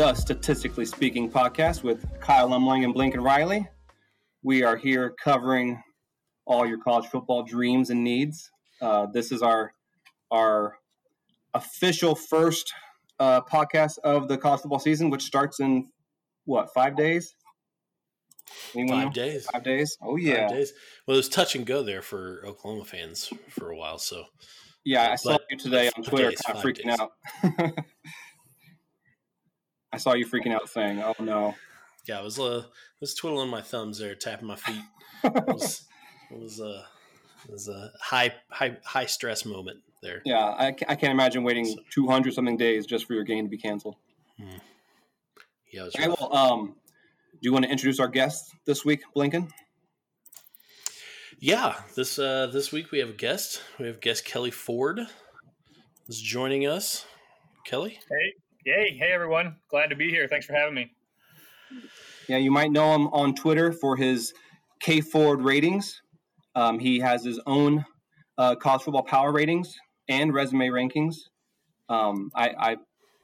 The Statistically Speaking podcast with Kyle Umling and Blinken Riley. We are here covering all your college football dreams and needs. Uh, this is our our official first uh, podcast of the college football season, which starts in what five days? Anyone five know? days. Five days. Oh yeah. Five days. Well, it was touch and go there for Oklahoma fans for a while. So yeah, I saw you today on Twitter, days, kind of freaking days. out. I saw you freaking out, saying, "Oh no." Yeah, I was uh, was twiddling my thumbs there, tapping my feet. it was it was uh, it was a high high high stress moment there. Yeah, I, I can't imagine waiting so, two hundred something days just for your game to be canceled. Hmm. Yeah, okay, well, um, do you want to introduce our guest this week, Blinken? Yeah, this uh, this week we have a guest. We have guest Kelly Ford is joining us. Kelly, hey, hey, hey, everyone! Glad to be here. Thanks for having me. Yeah, you might know him on Twitter for his K Ford ratings. Um, he has his own uh, college football power ratings and resume rankings. Um, I, I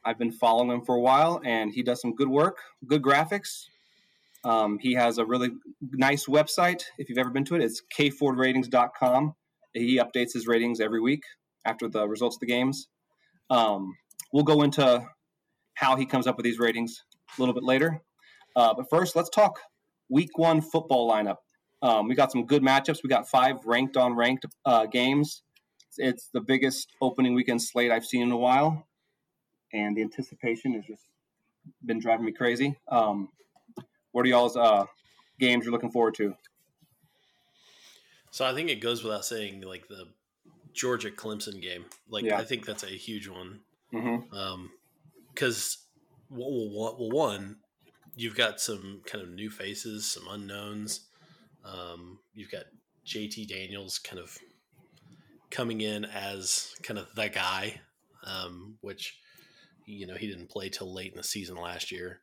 I've been following him for a while, and he does some good work, good graphics. Um, he has a really nice website. If you've ever been to it, it's kfordratings.com. He updates his ratings every week after the results of the games. Um, we'll go into how he comes up with these ratings a little bit later. Uh, but first, let's talk week one football lineup. Um, we got some good matchups. We got five ranked on ranked uh, games. It's the biggest opening weekend slate I've seen in a while, and the anticipation has just been driving me crazy. Um, what are y'all's uh, games you're looking forward to? So I think it goes without saying, like the Georgia Clemson game. Like yeah. I think that's a huge one. Mm-hmm. um, well, well, one, you've got some kind of new faces, some unknowns. Um, you've got JT Daniels kind of coming in as kind of the guy, um, which you know he didn't play till late in the season last year.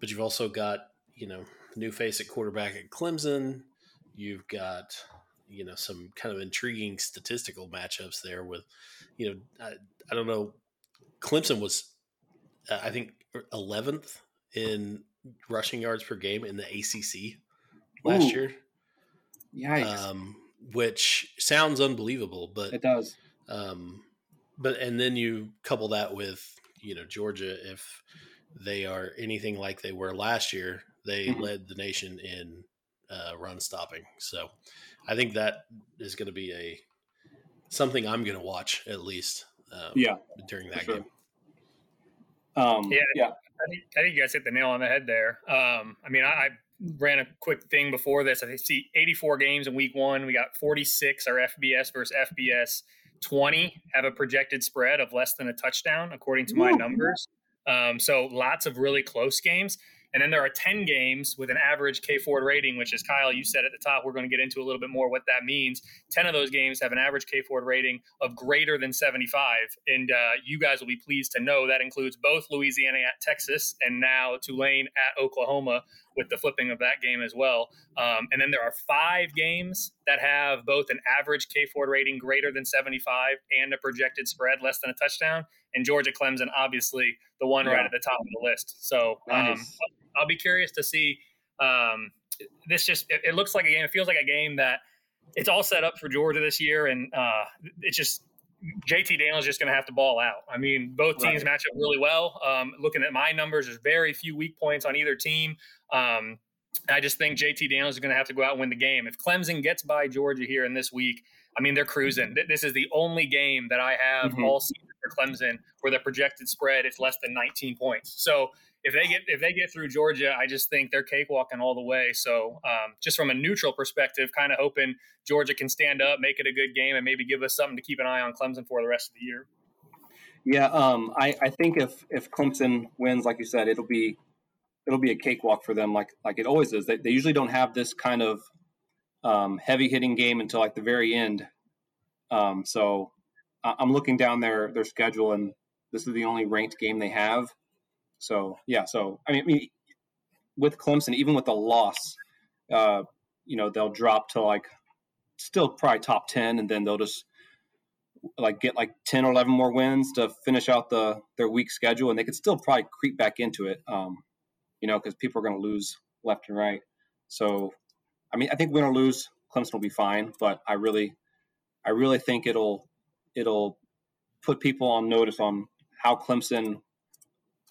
But you've also got you know new face at quarterback at Clemson. You've got you know some kind of intriguing statistical matchups there with you know I, I don't know Clemson was uh, I think 11th in rushing yards per game in the ACC last Ooh. year. Yikes. Um, which sounds unbelievable, but it does. Um, but and then you couple that with you know Georgia, if they are anything like they were last year, they mm-hmm. led the nation in uh, run stopping. So I think that is going to be a something I'm going to watch at least. Um, yeah, during that sure. game. Um, yeah, yeah. I think, I think you guys hit the nail on the head there. Um, I mean, I, I ran a quick thing before this. I see 84 games in week one. We got 46 are FBS versus FBS. 20 have a projected spread of less than a touchdown, according to my numbers. Um, so lots of really close games. And then there are 10 games with an average K Ford rating, which is Kyle, you said at the top, we're going to get into a little bit more what that means. 10 of those games have an average K Ford rating of greater than 75. And uh, you guys will be pleased to know that includes both Louisiana at Texas and now Tulane at Oklahoma with the flipping of that game as well. Um, and then there are five games that have both an average K Ford rating greater than 75 and a projected spread less than a touchdown. And Georgia Clemson, obviously, the one yeah. right at the top of the list. So um, nice. I'll be curious to see. Um, this just it, it, looks like a game. It feels like a game that it's all set up for Georgia this year, and uh, it's just JT Daniels just going to have to ball out. I mean, both teams right. match up really well. Um, looking at my numbers, there's very few weak points on either team. Um, I just think JT Daniels is going to have to go out and win the game. If Clemson gets by Georgia here in this week, I mean, they're cruising. This is the only game that I have mm-hmm. all season for Clemson where the projected spread is less than 19 points. So if they get if they get through Georgia, I just think they're cakewalking all the way. So um, just from a neutral perspective, kind of hoping Georgia can stand up, make it a good game, and maybe give us something to keep an eye on Clemson for the rest of the year. Yeah, um, I, I think if if Clemson wins, like you said, it'll be it'll be a cakewalk for them, like like it always is. They, they usually don't have this kind of um, heavy hitting game until like the very end. Um, so I'm looking down their their schedule, and this is the only ranked game they have. So yeah, so I mean, I mean with Clemson, even with the loss, uh, you know, they'll drop to like still probably top ten, and then they'll just like get like 10 or 11 more wins to finish out the their week schedule and they could still probably creep back into it um, you know because people are going to lose left and right. So i mean i think win or lose clemson will be fine but i really i really think it'll it'll put people on notice on how clemson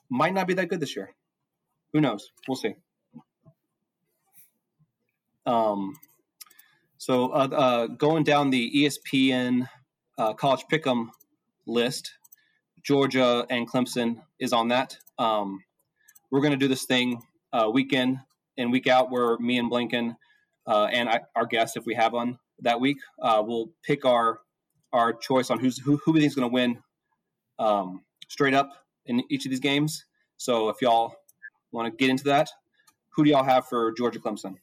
might not be that good this year who knows we'll see um, so uh, uh, going down the espn uh, college pick'em list. Georgia and Clemson is on that. Um, we're going to do this thing uh, week in and week out, where me and Blinken uh, and I, our guests, if we have one that week, uh, we'll pick our our choice on who's who, who we think is going to win um, straight up in each of these games. So if y'all want to get into that, who do y'all have for Georgia Clemson?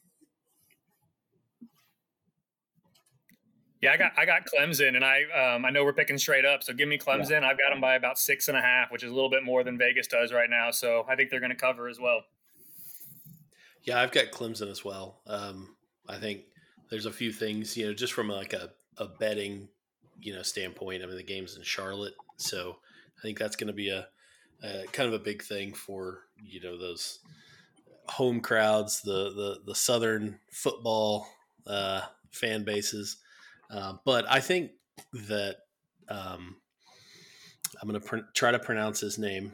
Yeah, I got I got Clemson, and I um, I know we're picking straight up, so give me Clemson. Yeah. I've got them by about six and a half, which is a little bit more than Vegas does right now. So I think they're going to cover as well. Yeah, I've got Clemson as well. Um, I think there's a few things, you know, just from like a, a betting, you know, standpoint. I mean, the game's in Charlotte, so I think that's going to be a, a kind of a big thing for you know those home crowds, the the the Southern football uh, fan bases. Uh, but I think that um, I'm going to pr- try to pronounce his name.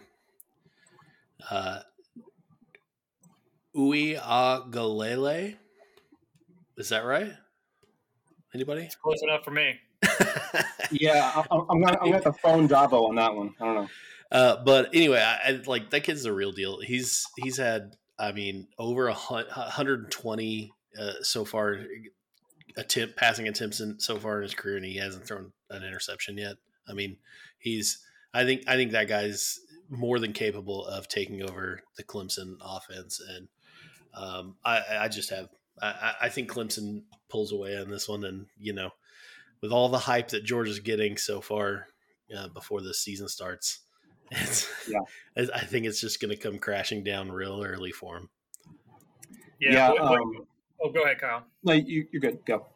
Uh, Uiagalelei. Is that right? Anybody? It's close enough for me. yeah, I'm, I'm gonna I'm gonna have to phone Davo on that one. I don't know. Uh, but anyway, I, I, like that kid's a real deal. He's he's had, I mean, over a 120 uh, so far attempt passing attempts in, so far in his career, and he hasn't thrown an interception yet. I mean, he's I think I think that guy's more than capable of taking over the Clemson offense, and um, I, I just have I, I think Clemson pulls away on this one, and you know, with all the hype that Georgia's getting so far uh, before the season starts, it's yeah. I think it's just going to come crashing down real early for him. Yeah. yeah um, Oh, go ahead, Kyle. No, you, are good. Go.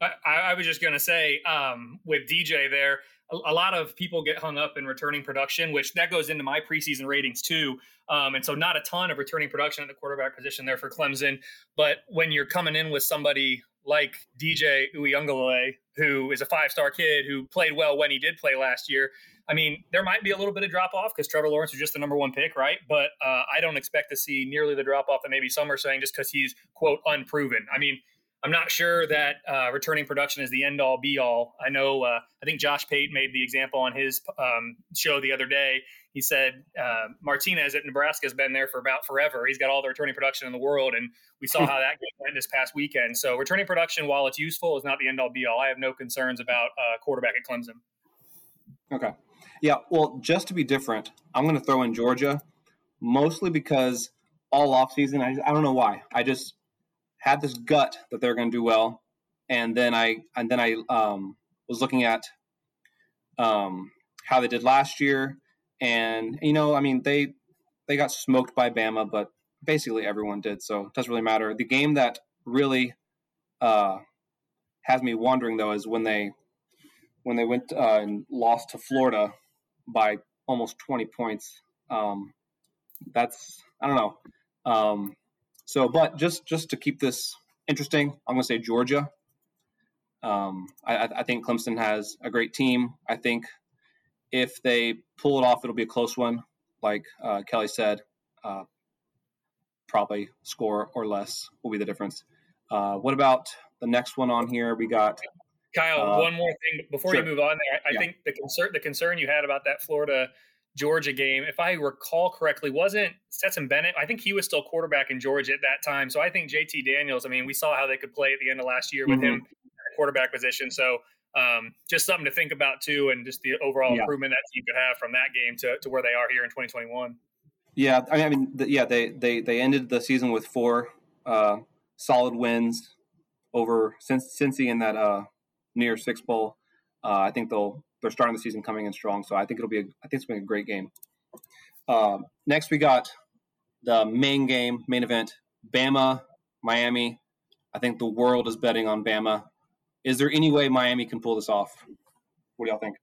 I, I was just going to say um, with DJ there, a, a, lot of people get hung up in returning production, which that goes into my preseason ratings too. Um, and so, not a ton of returning production at the quarterback position there for Clemson. But when you're coming in with somebody like DJ Uiagalelei, who is a five star kid who played well when he did play last year, I mean, there might be a little bit of drop off because Trevor Lawrence is just the number one pick, right? But uh, I don't expect to see nearly the drop off that maybe some are saying just because he's quote unproven. I mean, I'm not sure that uh, returning production is the end all be all. I know. Uh, I think Josh Pate made the example on his um, show the other day. He said uh, Martinez at Nebraska has been there for about forever. He's got all the returning production in the world, and we saw how that went this past weekend. So returning production, while it's useful, is not the end all be all. I have no concerns about uh, quarterback at Clemson. Okay. Yeah, well, just to be different, I'm going to throw in Georgia, mostly because all offseason, I, I don't know why. I just had this gut that they're going to do well, and then I and then I um, was looking at um, how they did last year, and you know, I mean, they they got smoked by Bama, but basically everyone did, so it doesn't really matter. The game that really uh, has me wondering though is when they when they went uh, and lost to Florida by almost 20 points. Um, that's I don't know. Um, so, but just just to keep this interesting, I'm going to say Georgia. Um, I, I, think Clemson has a great team. I think if they pull it off, it'll be a close one. Like uh, Kelly said, uh, probably score or less will be the difference. Uh, what about the next one on here? We got Kyle, uh, one more thing before sure. you move on there. I, yeah. think the concern the concern you had about that Florida Georgia game, if I recall correctly, wasn't Stetson Bennett. I think he was still quarterback in Georgia at that time. So I think JT Daniels, I mean, we saw how they could play at the end of last year with mm-hmm. him quarterback position. So um, just something to think about too, and just the overall yeah. improvement that you could have from that game to, to where they are here in 2021. Yeah, I mean, the, yeah, they they they ended the season with four uh, solid wins over since Cincy in that uh, New Year's Six bowl. Uh, I think they'll they're starting the season coming in strong, so I think it'll be a, I think it's been a great game. Uh, next, we got the main game, main event, Bama, Miami. I think the world is betting on Bama. Is there any way Miami can pull this off? What do y'all think?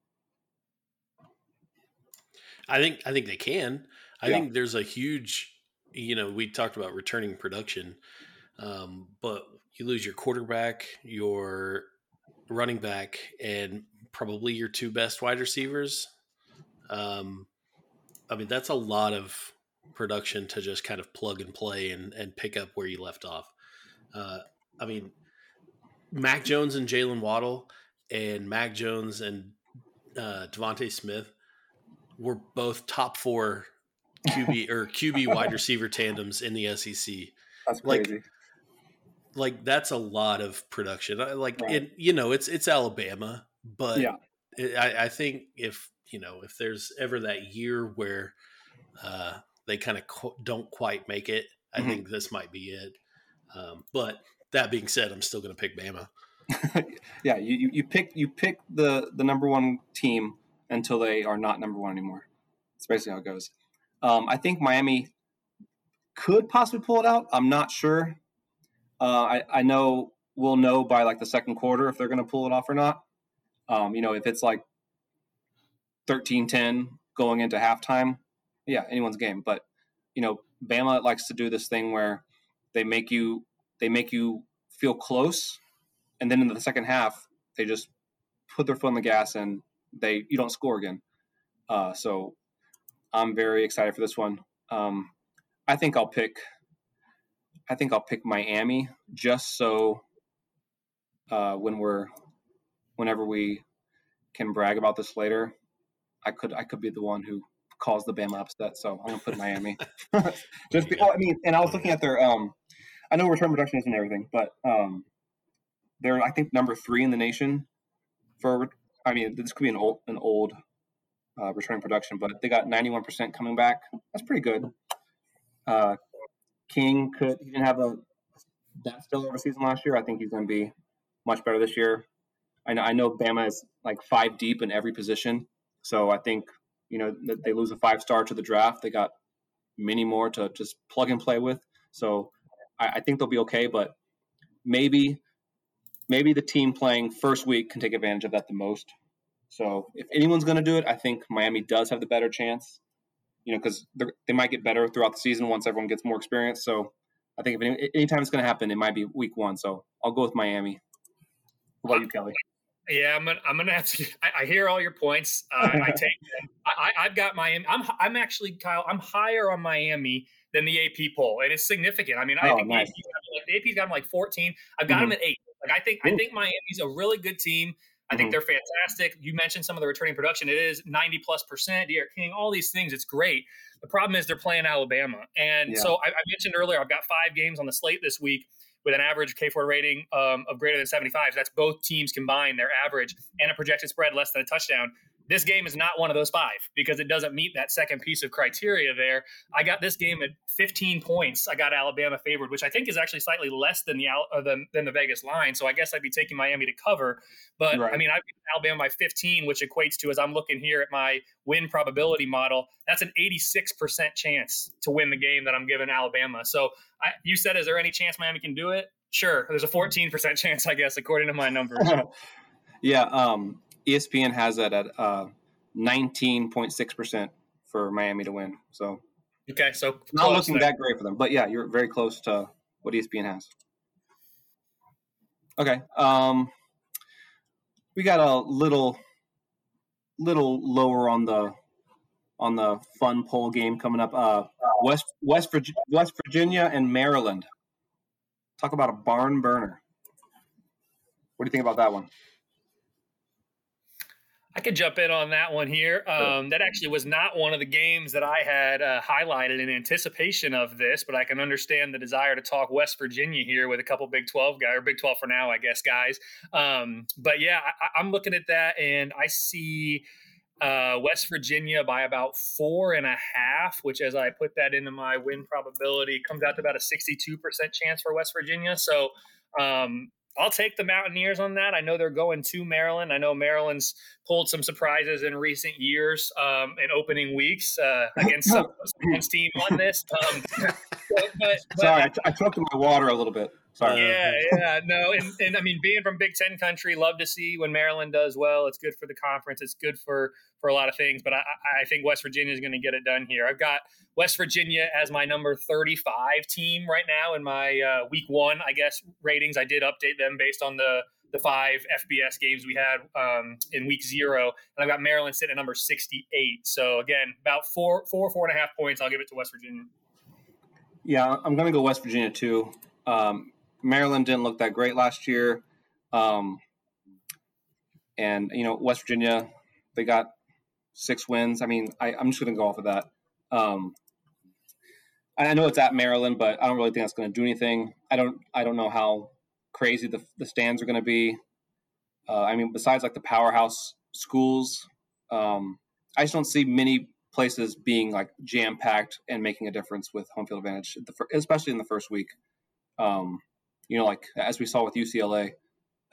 I think I think they can. I yeah. think there's a huge, you know, we talked about returning production, um, but you lose your quarterback, your running back, and probably your two best wide receivers. Um, I mean, that's a lot of production to just kind of plug and play and, and pick up where you left off. Uh, I mean, Mac Jones and Jaylen Waddle and Mac Jones and uh, DeVonta Smith were both top four QB or QB wide receiver tandems in the SEC. That's crazy. Like, like that's a lot of production. Like right. it, you know, it's it's Alabama, but yeah. It, I, I think if you know if there's ever that year where uh, they kind of don't quite make it, I mm-hmm. think this might be it. Um, but that being said, I'm still going to pick Bama. yeah, you, you pick you pick the the number one team until they are not number one anymore. That's basically how it goes. Um, I think Miami could possibly pull it out. I'm not sure. Uh, I, I know we'll know by like the second quarter if they're going to pull it off or not. Um, you know, if it's like 13 10 going into halftime, yeah, anyone's game. But, you know, Bama likes to do this thing where they make you they make you feel close and then in the second half they just put their foot on the gas and they you don't score again. Uh, so I'm very excited for this one. Um, I think I'll pick. I think I'll pick Miami just so uh, when we're whenever we can brag about this later, I could I could be the one who caused the Bama upset. So I'm gonna put Miami. just be, well, I mean, and I was looking at their um, I know return production isn't everything, but um, they're I think number three in the nation for I mean, this could be an old an old uh, returning production, but they got 91% coming back. That's pretty good. Uh, King could he didn't have a that still over season last year. I think he's going to be much better this year. I know I know Bama is like five deep in every position, so I think you know they lose a five star to the draft. They got many more to just plug and play with. So I, I think they'll be okay, but maybe maybe the team playing first week can take advantage of that the most. So if anyone's going to do it, I think Miami does have the better chance. You know, because they might get better throughout the season once everyone gets more experience. So I think if any, anytime it's going to happen, it might be week one. So I'll go with Miami. What about you, Kelly? Yeah, I'm gonna, I'm gonna have to. I, I hear all your points. Uh, I take. I, I've got Miami. I'm I'm actually Kyle. I'm higher on Miami than the AP poll, and it's significant. I mean, I oh, think nice. the, AP's got, him like 14. I've got mm-hmm. him at eight. Like I think Ooh. I think Miami's a really good team. I mm-hmm. think they're fantastic. You mentioned some of the returning production. It is 90 plus percent. D'Eriq King, all these things. It's great. The problem is they're playing Alabama. And yeah. so I, I, mentioned earlier, I've got five games on the slate this week with an average K Ford rating um, of greater than 75. So that's both teams combined, their average, and a projected spread less than a touchdown. This game is not one of those five because it doesn't meet that second piece of criteria there. I got this game at 15 points. I got Alabama favored, which I think is actually slightly less than the uh, than, than the Vegas line. So I guess I'd be taking Miami to cover. But right. I mean, I've Alabama by 15, which equates to as I'm looking here at my win probability model, that's an 86% chance to win the game that I'm giving Alabama. So I, you said, is there any chance Miami can do it? Sure. There's a 14% chance, I guess, according to my numbers. yeah. Um, ESPN has that at uh, 19.6% for Miami to win. So okay, so not looking there. that great for them, but yeah, you're very close to what ESPN has. Okay, um, we got a little little lower on the on the fun poll game coming up. Uh, West West Virginia, West Virginia and Maryland. Talk about a barn burner. What do you think about that one? I could jump in on that one here. Um, that actually was not one of the games that I had uh, highlighted in anticipation of this, but I can understand the desire to talk West Virginia here with a couple Big 12 guys, or Big 12 for now, I guess, guys. Um, but yeah, I, am looking at that and I see uh, West Virginia by about four and a half, which, as I put that into my win probability, comes out to about a 62% chance for West Virginia. So, um, I'll take the Mountaineers on that. I know they're going to Maryland. I know Maryland's pulled some surprises in recent years um, in opening weeks uh, against some, someone's team on this. Um, but, but, Sorry, I, t- I choked my water a little bit. Sorry. Yeah, yeah, no, and, and I mean, being from Big Ten country, love to see when Maryland does well. It's good for the conference. It's good for for a lot of things. But I, I think West Virginia is going to get it done here. I've got West Virginia as my number thirty five team right now in my uh, week one, I guess ratings. I did update them based on the the five FBS games we had um, in week zero, and I've got Maryland sitting at number sixty eight. So again, about four four four and a half points. I'll give it to West Virginia. Yeah, I'm going to go West Virginia too. Um, Maryland didn't look that great last year. Um, and, you know, West Virginia, they got six wins. I mean, I, am just going to go off of that. Um, I know it's at Maryland, but I don't really think that's going to do anything. I don't, I don't know how crazy the, the stands are going to be. Uh, I mean, besides like the powerhouse schools, um, I just don't see many places being like jam packed and making a difference with home field advantage, especially in the first week. Um, you know, like as we saw with UCLA,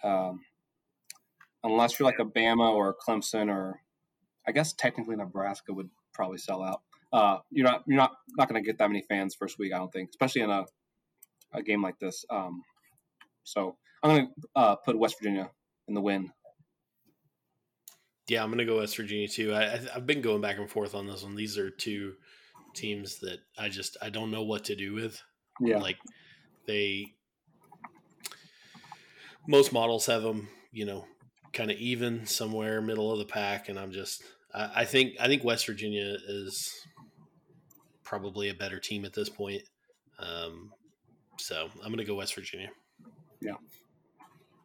um, unless you're like a Bama or Clemson or I guess technically Nebraska would probably sell out. Uh, you're not you're not not going to get that many fans first week, I don't think, especially in a a game like this. Um, so I'm going to uh, put West Virginia in the win. Yeah, I'm going to go West Virginia too. I, I've been going back and forth on this one. These are two teams that I just I don't know what to do with. Yeah, like they most models have them, you know, kind of even somewhere middle of the pack, and I'm just I, I think I think West Virginia is probably a better team at this point. Um, so I'm going to go West Virginia. Yeah.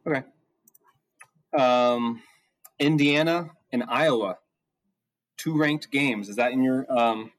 Okay. Um, Indiana and Iowa, two ranked games. Is that in your um,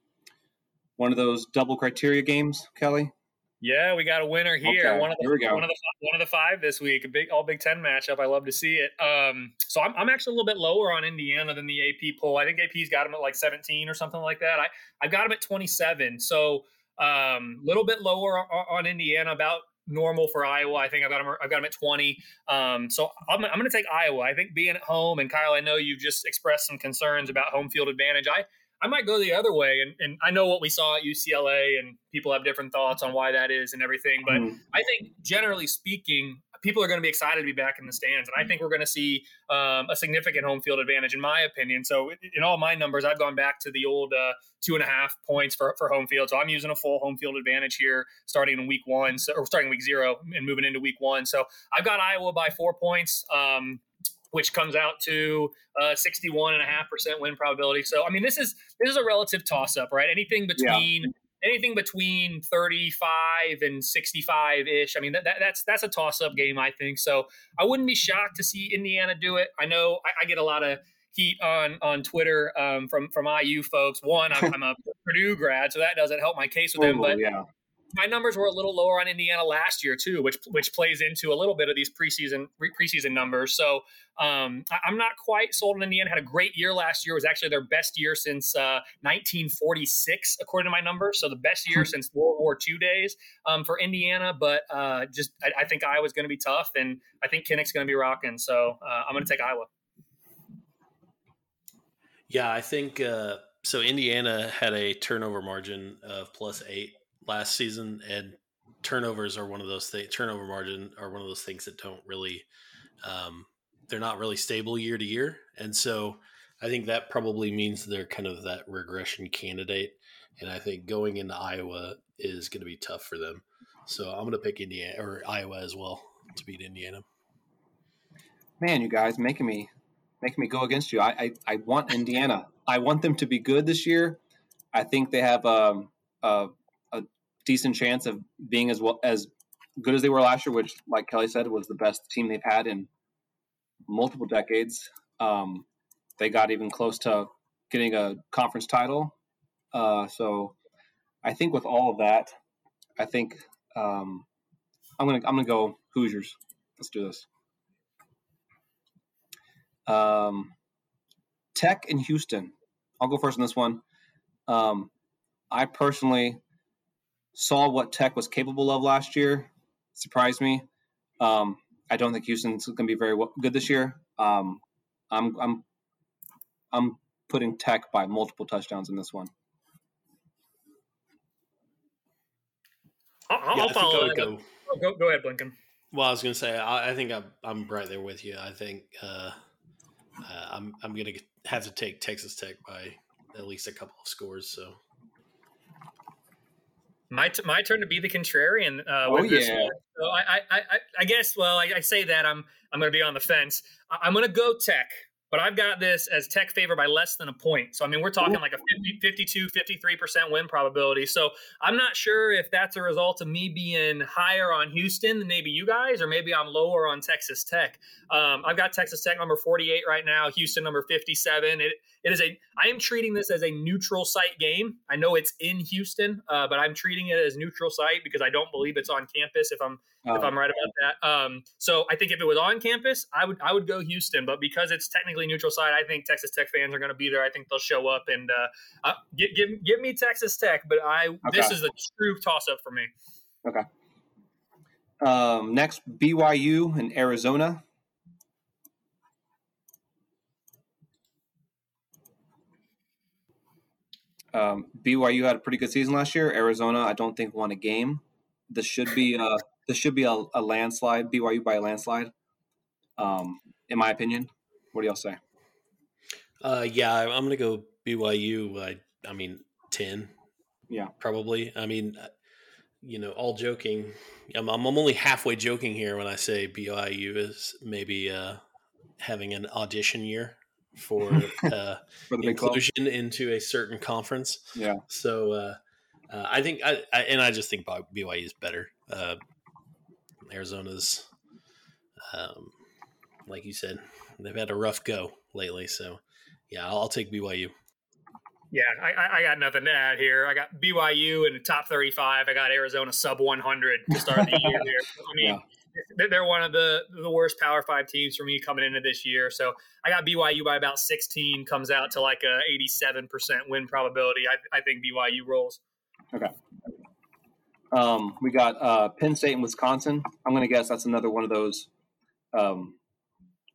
one of those double criteria games, Kelly? Yeah, we got a winner here. Okay, one of the one of the one of the five this week. A big all Big Ten matchup. I love to see it. Um, so I'm, I'm actually a little bit lower on Indiana than the AP poll. I think AP's got them at like 17 or something like that. I I've got them at 27. So a um, little bit lower on, on, Indiana, about normal for Iowa. I think I've got them. I've got them at 20. Um, so I'm, I'm going to take Iowa. I think being at home and Kyle, I know you've just expressed some concerns about home field advantage. I I might go the other way. And, and I know what we saw at UCLA, and people have different thoughts on why that is and everything. But mm. I think, generally speaking, people are going to be excited to be back in the stands. And I think we're going to see um, a significant home field advantage, in my opinion. So, in all my numbers, I've gone back to the old uh, two and a half points for, for home field. So, I'm using a full home field advantage here starting in week one, so, or starting week zero and moving into week one. So, I've got Iowa by four points. Um, which comes out to uh, 61.5% win probability. So, I mean, this is this is a relative toss up, right? Anything between yeah. anything between 35 and 65 ish. I mean, that, that, that's that's a toss up game, I think. So, I wouldn't be shocked to see Indiana do it. I know I, I get a lot of heat on on Twitter um, from from IU folks. One, I'm, I'm, a Purdue grad, so that doesn't help my case with them. But yeah my numbers were a little lower on Indiana last year too, which which plays into a little bit of these preseason preseason numbers. So um, I, am not quite sold on Indiana. Had a great year last year. It was actually their best year since uh, 1946, according to my numbers. So the best year hmm. since World War II days um, for Indiana. But uh, just I, I, think Iowa's going to be tough, and I think Kinnick's going to be rocking. So uh, I'm going to take Iowa. Yeah, I think uh, so. Indiana had a turnover margin of plus eight last season, and turnovers are one of those things. Turnover margin are one of those things that don't really, um, they're not really stable year to year, and so I think that probably means they're kind of that regression candidate. And I think going into Iowa is going to be tough for them. So I'm going to pick Indiana or Iowa as well to beat Indiana. Man, you guys making me making me go against you. I I, I want Indiana. I want them to be good this year. I think they have um, a decent chance of being as well as good as they were last year, which, like Kelly said, was the best team they've had in multiple decades. Um, they got even close to getting a conference title. Uh, so I think with all of that, I think um, I'm gonna I'm gonna go Hoosiers. Let's do this. Um, Tech in Houston. I'll go first on this one. Um, I personally saw what Tech was capable of last year. Surprised me. Um, I don't think Houston's going to be very good this year. Um, I'm I'm I'm putting Tech by multiple touchdowns in this one. I'll, yeah, I'll follow. Go. Oh, go. go ahead, Blinken. Well, I was going to say, I, I, think I'm, I'm right there with you. I think uh, uh, I'm, I'm going to have to take Texas Tech by at least a couple of scores. So my t- my turn to be the contrarian. Uh, oh yeah. So I, I I I guess well I, I say that I'm I'm going to be on the fence. I, am going to go Tech but I've got this as Tech favor by less than a point. So, I mean, we're talking like a 50, 52, 53% win probability. So, I'm not sure if that's a result of me being higher on Houston than maybe you guys, or maybe I'm lower on Texas Tech. Um, I've got Texas Tech number 48 right now, Houston number 57. It, it is a, I am treating this as a neutral site game. I know it's in Houston, uh, but I'm treating it as neutral site because I don't believe it's on campus if I'm, oh. if I'm right about that. Um, so, I think if it was on campus, I would, I would go Houston, but because it's technically neutral side. I think Texas Tech fans are going to be there. I think they'll show up and uh, uh, give, give give me Texas Tech. But I okay. this is a true toss up for me. Okay. Um, next, BYU in Arizona. Um, BYU had a pretty good season last year. Arizona, I don't think won a game. This should be a this should be a, a landslide. BYU by a landslide, um, in my opinion. What do y'all say? Uh, yeah, I'm gonna go BYU. I, I mean, ten. Yeah, probably. I mean, uh, you know, all joking. I'm, I'm only halfway joking here when I say BYU is maybe uh, having an audition year for, uh, for inclusion into a certain conference. Yeah. So uh, uh, I think, I, I, and I just think BYU is better. Arizona's, um, like you said, They've had a rough go lately, so yeah, I'll, I'll take BYU. Yeah, I, I, got nothing to add here. I got BYU in the top 35. I got Arizona sub 100 to start the year here. I mean, yeah. they're one of the the worst Power Five teams for me coming into this year. So I got BYU by about 16, comes out to like a 87% win probability. I, I think BYU rolls. Okay. Um, we got uh, Penn State and Wisconsin. I'm going to guess that's another one of those um,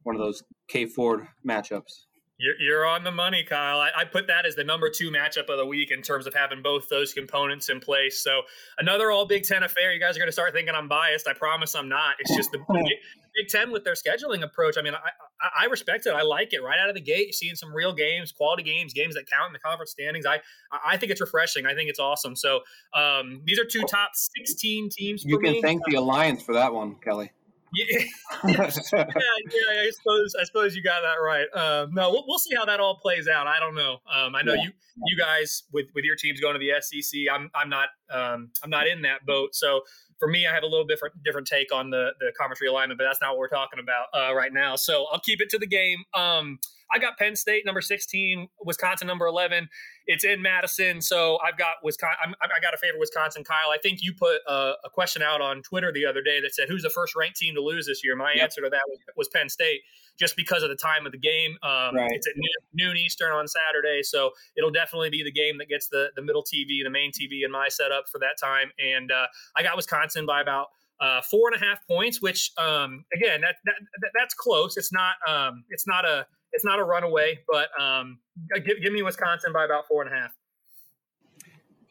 one of those K Ford matchups. You're, you're on the money, Kyle. I, I, put that as the number two matchup of the week in terms of having both those components in place. So another all Big Ten affair. You guys are going to start thinking I'm biased. I promise I'm not. It's just the Big Ten with their scheduling approach. I mean, I, I, respect it. I like it right out of the gate. You're seeing some real games, quality games, games that count in the conference standings. I I think it's refreshing. I think it's awesome. So um, these are two top 16 teams. you can me. thank the alliance for that one, Kelly. Yeah, yeah, yeah, I suppose I suppose you got that right. Um, no, we'll, we'll, see how that all plays out. I don't know. Um, I know yeah. you you guys with with your teams going to the SEC. I'm I'm not um, I'm not in that boat. So for me, I have a little different different take on the the conference realignment, but that's not what we're talking about uh, right now. So I'll keep it to the game. Um, I got Penn State number 16, Wisconsin number 11. It's in Madison, so I've got Wisconsin. I'm, i got a favor Wisconsin. Kyle, I think you put a, a, question out on Twitter the other day that said, "Who's the first ranked team to lose this year?" My yep. answer to that was, was, Penn State, just because of the time of the game. Um, right. It's at noon, noon, Eastern on Saturday, so it'll definitely be the game that gets the the middle TV, the main TV in my setup for that time. And uh, I got Wisconsin by about uh, four and a half points, which um, again that, that, that's close. It's not um, it's not a it's not a runaway, but um, give, give me Wisconsin by about four and a half.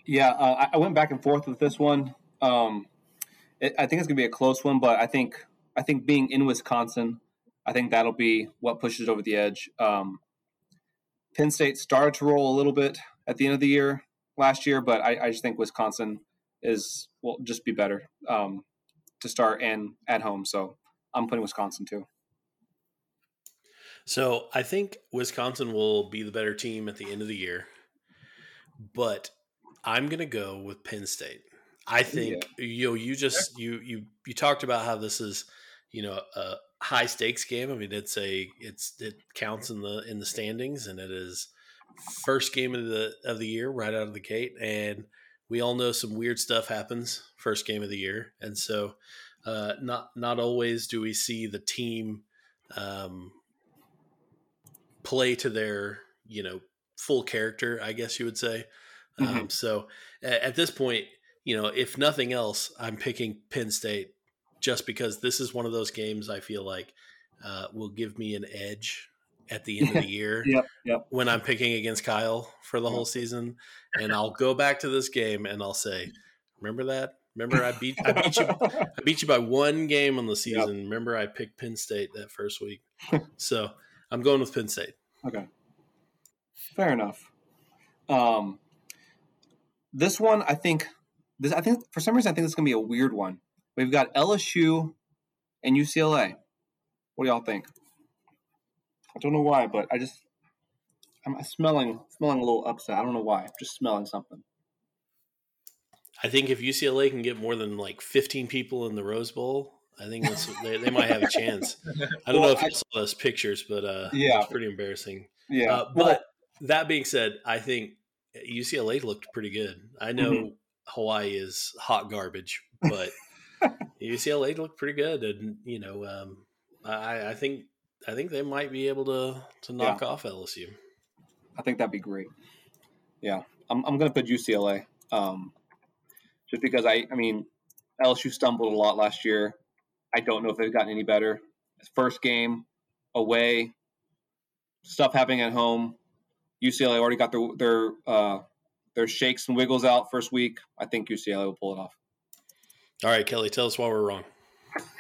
Yeah, uh, I went back and forth with this one. Um, it, I think it's going to be a close one, but I think I think being in Wisconsin, I think that'll be what pushes over the edge. Um, Penn State started to roll a little bit at the end of the year last year, but I, I just think Wisconsin is will just be better um, to start and at home. So I'm putting Wisconsin too. So I think Wisconsin will be the better team at the end of the year, but I'm gonna go with Penn State. I think yeah. you know you just you you you talked about how this is you know a high stakes game. I mean it's a it's it counts in the in the standings and it is first game of the of the year right out of the gate and we all know some weird stuff happens first game of the year and so uh, not not always do we see the team um, play to their you know full character i guess you would say mm-hmm. um, so at, at, this point you know if nothing else i'm picking penn state just because this is one of those games i feel like uh, will give me an edge at the end of the year yep, yep. when i'm picking against kyle for the whole season and i'll go back to this game and i'll say remember that Remember, I beat I beat you I beat you by one game on the season. Yep. Remember, I picked Penn State that first week, so I'm going with Penn State. Okay, fair enough. Um, this one, I think this I think for some reason I think this is gonna be a weird one. We've got LSU and UCLA. What do y'all think? I don't know why, but I just I'm smelling smelling a little upset. I don't know why. I'm just smelling something. I think if UCLA can get more than like 15 people in the Rose Bowl, I think they, they might have a chance. I don't well, know if I, you saw those pictures, but uh, yeah, it's pretty embarrassing. Yeah, uh, but well, that being said, I think UCLA looked pretty good. I know mm-hmm. Hawaii is hot garbage, but UCLA looked pretty good, and you know, um, I, I, think I think they might be able to to knock yeah. off LSU. I think that'd be great. Yeah, I'm I'm going to put UCLA, um, just because I I mean LSU stumbled a lot last year. I don't know if they've gotten any better. First game away, stuff happening at home. UCLA already got their their uh, their shakes and wiggles out first week. I think UCLA will pull it off. All right, Kelly, tell us why we're wrong.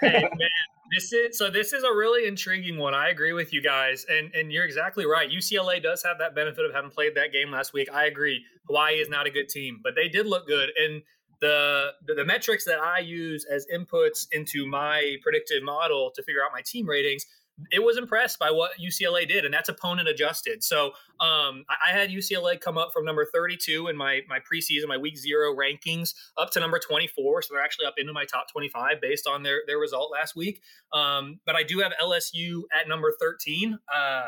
Hey, man, this is so. This is a really intriguing one. I agree with you guys, and and you're exactly right. UCLA does have that benefit of having played that game last week. I agree. Hawaii is not a good team, but they did look good, and the, the, the metrics that I use as inputs into my predictive model to figure out my team ratings it was impressed by what UCLA did, and that's opponent adjusted. So um, I, I, had UCLA come up from number 32 in my my preseason, my week zero rankings, up to number 24. So they're actually up into my top 25 based on their their result last week. Um, but I do have LSU at number 13. Uh,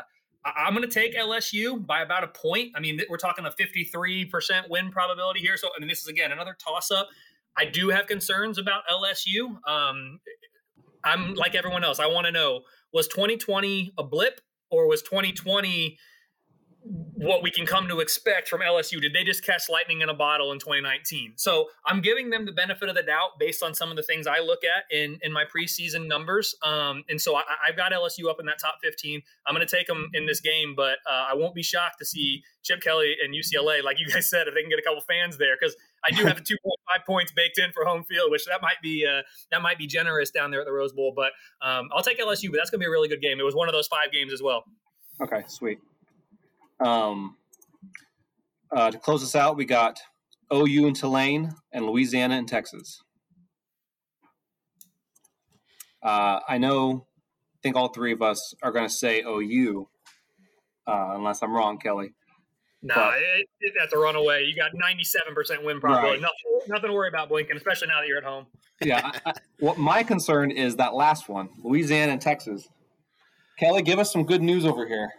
I'm going to take LSU by about a point. I mean, we're talking a 53% win probability here. So, I mean, this is again another toss up. I do have concerns about LSU. Um, I'm like everyone else. I want to know was 2020 a blip or was 2020 what we can come to expect from LSU. Did they just catch lightning in a bottle in 2019? So I'm giving them the benefit of the doubt based on some of the things I look at in in my preseason numbers. Um, and so I, have got LSU up in that top 15. I'm going to take them in this game, but uh, I won't be shocked to see Chip Kelly and UCLA, like you guys said, if they can get a couple fans there, because I do have a 2.5 points baked in for home field, which that might be uh, that might be generous down there at the Rose Bowl. But um, I'll take LSU, but that's going to be a really good game. It was one of those five games as well. Okay, sweet. Um, uh, to close us out, we got OU and Tulane and Louisiana and Texas. Uh, I know, I think all three of us are going to say OU, uh, unless I'm wrong, Kelly. No, nah, it, it, that's a runaway. You got 97% win probability. Right. Nothing, nothing to worry about, Blinken, especially now that you're at home. yeah. I, I, what my concern is that last one, Louisiana and Texas. Kelly, give us some good news over here.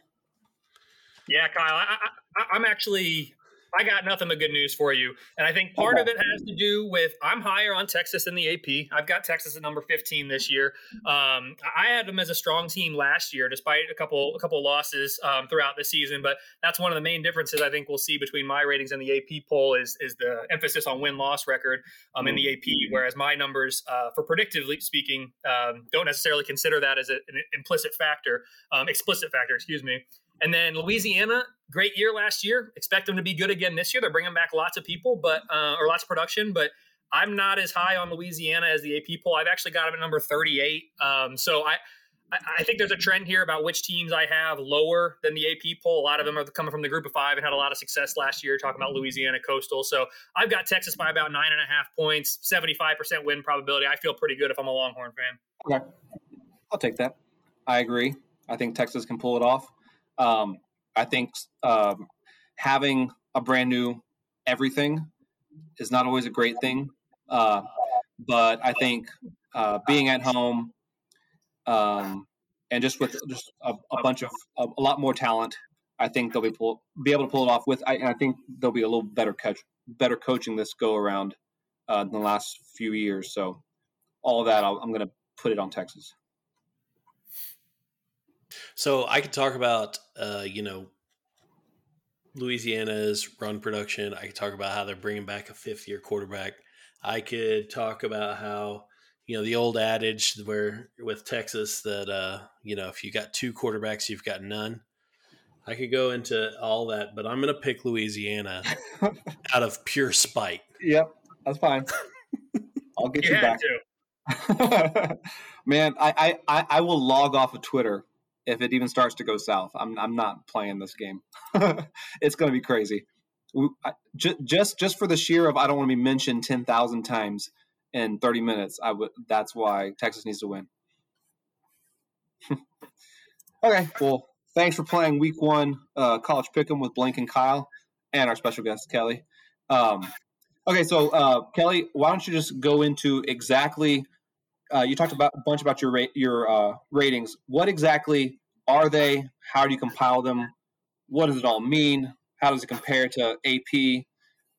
Yeah, Kyle, I, I, I'm actually I got nothing but good news for you. And I think part of it has to do with I'm higher on Texas than the AP. I've got Texas at number 15 this year. Um, I had them as a strong team last year, despite a couple a couple losses um, throughout the season. But that's one of the main differences I think we'll see between my ratings and the AP poll is is the emphasis on win loss record um, in the AP, whereas my numbers, uh, for predictively speaking, um, don't necessarily consider that as a, an implicit factor, um, explicit factor, excuse me. And then Louisiana, great year last year. Expect them to be good again this year. They're bringing back lots of people, but uh, or lots of production. But I'm not as high on Louisiana as the AP poll. I've actually got them at number 38. Um, so I. I think there's a trend here about which teams I have lower than the AP poll. A lot of them are coming from the group of five and had a lot of success last year, talking about Louisiana Coastal. So I've got Texas by about nine and a half points, 75% win probability. I feel pretty good if I'm a Longhorn fan. Okay. I'll take that. I agree. I think Texas can pull it off. Um, I think um, having a brand new everything is not always a great thing, uh, but I think uh, being at home um, and just with just a, a bunch of a, a, lot more talent, I think they'll be pull, be able to pull it off. With I, I think they'll be a little better coach, better coaching this go around uh, in the last few years. So all that, i I'm going to put it on Texas. So I could talk about, uh, you know, Louisiana's run production. I could talk about how they're bringing back a fifth year quarterback. I could talk about how, you know, the old adage where with Texas that, uh, you know, if you got two quarterbacks, you've got none. I could go into all that, but I'm going to pick Louisiana out of pure spite. Yep, that's fine. I'll get you, you back. Man, I, I I will log off of Twitter if it even starts to go south. I'm I'm not playing this game. it's going to be crazy. Just just for the sheer of I don't want to be mentioned ten thousand times in thirty minutes. I would. That's why Texas needs to win. okay, well, thanks for playing Week One uh, College Pick'em with Blink and Kyle, and our special guest Kelly. Um, okay, so uh, Kelly, why don't you just go into exactly uh, you talked about a bunch about your ra- your uh, ratings. What exactly are they? How do you compile them? What does it all mean? How does it compare to AP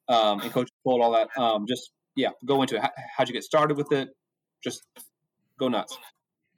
um, and Coaches Poll all that? Um, just yeah, go into it. How, how'd you get started with it? Just go nuts.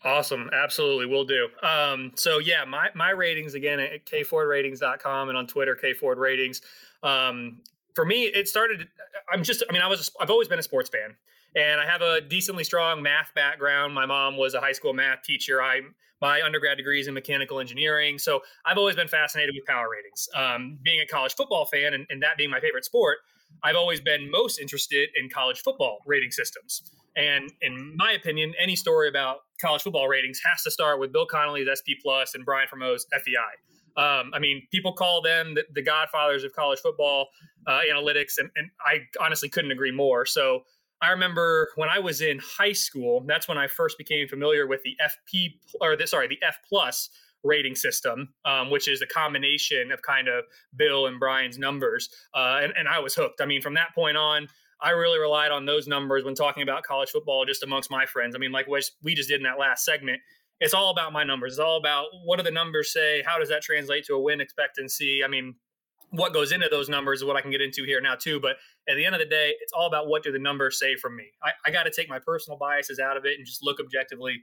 Awesome. Absolutely. We'll do. Um, so yeah, my, my ratings again at kfordratings.com and on Twitter, kfordratings. Um, for me, it started, I'm just, I mean, I was, I've always been a sports fan and I have a decently strong math background. My mom was a high school math teacher. I my undergrad degree is in mechanical engineering, so I've always been fascinated with power ratings. Um, being a college football fan and, and that being my favorite sport, I've always been most interested in college football rating systems. And in my opinion, any story about college football ratings has to start with Bill Connelly's SP Plus and Brian Fremeau's FEI. Um, I mean, people call them the, the godfathers of college football uh, analytics, and, and I honestly couldn't agree more. So I remember when I was in high school, that's when I first became familiar with the FP or the, sorry, the F plus rating system, um, which is a combination of kind of Bill and Brian's numbers. Uh, and, and I was hooked. I mean, from that point on, I really relied on those numbers when talking about college football just amongst my friends. I mean, like what we just did in that last segment, it's all about my numbers. It's all about what do the numbers say? How does that translate to a win expectancy? I mean, what goes into those numbers is what I can get into here now too. But at the end of the day, it's all about what do the numbers say from me. I, I got to take my personal biases out of it and just look objectively.